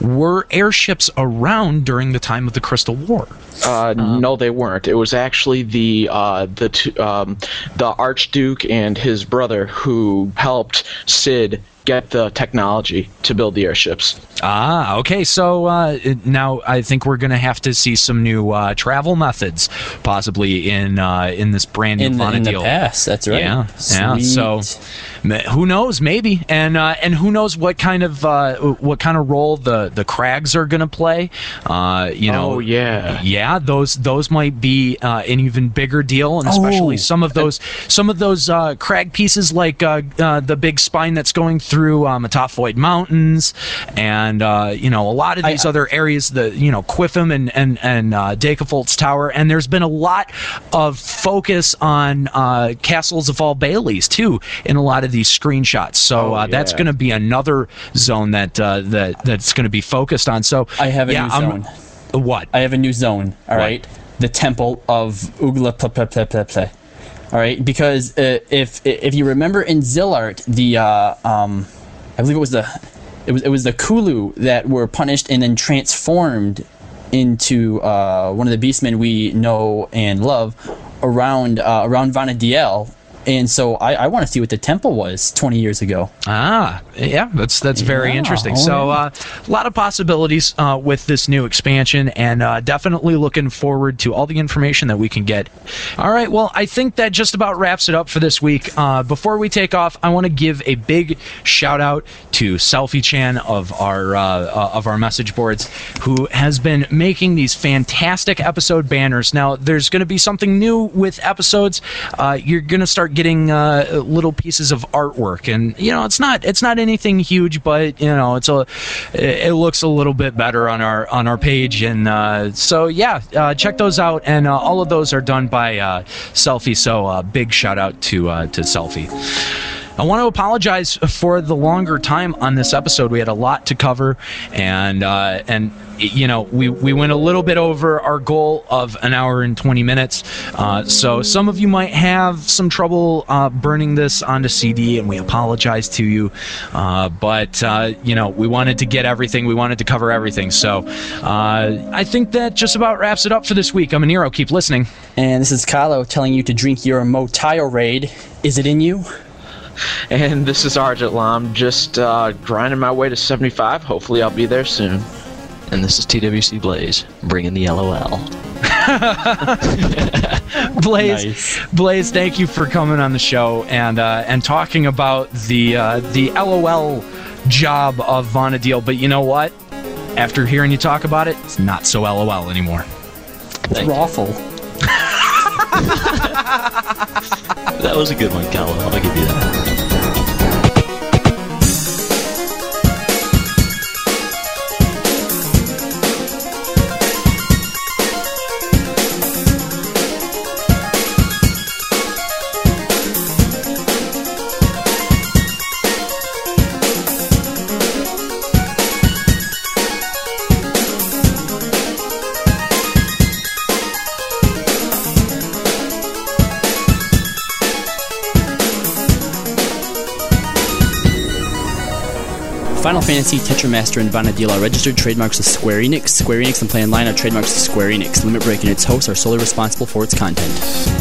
were airships around during the time of the Crystal War?
Uh, no, they weren't. It was actually the uh, the two, um, the Archduke and his brother who helped Sid get the technology to build the airships.
Ah, okay. So uh, now I think we're going to have to see some new uh, travel methods, possibly in uh, in this brand new
In the, in the past, that's right.
Yeah, yeah. So, who knows? Maybe, and uh, and who knows what kind of uh, what kind of role the the Crags are going to play? Uh, you know,
Oh, yeah.
yeah. Those those might be uh, an even bigger deal, and especially
Oh.
some of those some of those uh, Crag pieces, like uh, uh, the big spine that's going through um, Atophoid Mountains, and uh, you know a lot of
I-
these other areas, the you know Qufim and and and uh, Tower, and there's been a lot of focus on uh, Castle Zvahl Baileys too in a lot of these screenshots. So
Oh,
uh, that's going to be another zone that uh, that that's going to be focused on. So
I have a
yeah,
new
I'm-
zone.
What?
I have a new zone. All
What?
right, the Temple of Ugla ple ple ple. All right, because uh, if if you remember in Zilart, the uh, um, I believe it was the it was it was the Kulu that were punished and then transformed into uh, one of the beastmen we know and love around uh, around Vana'diel. And so I, I want to see what the temple was 20 years ago.
Ah, yeah, that's that's very
Yeah,
interesting. So, uh, a lot of possibilities uh, with this new expansion, and uh, definitely looking forward to all the information that we can get. All right, well, I think that just about wraps it up for this week. Uh, before we take off, I want to give a big shout out to Selfie Chan of our uh, uh, of our message boards, who has been making these fantastic episode banners. Now, there's going to be something new with episodes. Uh, you're going to start getting uh, little pieces of artwork, and you know, it's not it's not anything huge, but you know, it's a it looks a little bit better on our on our page, and uh, so yeah, uh, check those out, and uh, all of those are done by uh, Selfie. So uh, big shout out to to Selfie. I want to apologize for the longer time on this episode. We had a lot to cover, and uh, and you know we we went a little bit over our goal of an hour and 20 minutes. Uh, so some of you might have some trouble uh, burning this onto CD, and we apologize to you. Uh, but uh, you know we wanted to get everything. We wanted to cover everything. So uh, I think that just about wraps it up for this week. I'm Aniro. Keep listening.
And this is Kylo telling you to drink your Motayo Raid. Is it in you?
And this is Argent Lam, just uh, grinding my way to 75. Hopefully, I'll be there soon.
And this is TWC Blaze, bringing the LOL.
Blaze, Blaze, thank you for coming on the show and uh, and talking about the uh, the LOL job of Vana'diel. But you know what? After hearing you talk about it, it's not so LOL anymore.
It's Raffle.
That was a good one, Callum. I'll give you that.
Final Fantasy, Tetramaster, and Vana'diel are registered trademarks of Square Enix. Square Enix and Play Online are trademarks of Square Enix. Limit Break and its hosts are solely responsible for its content.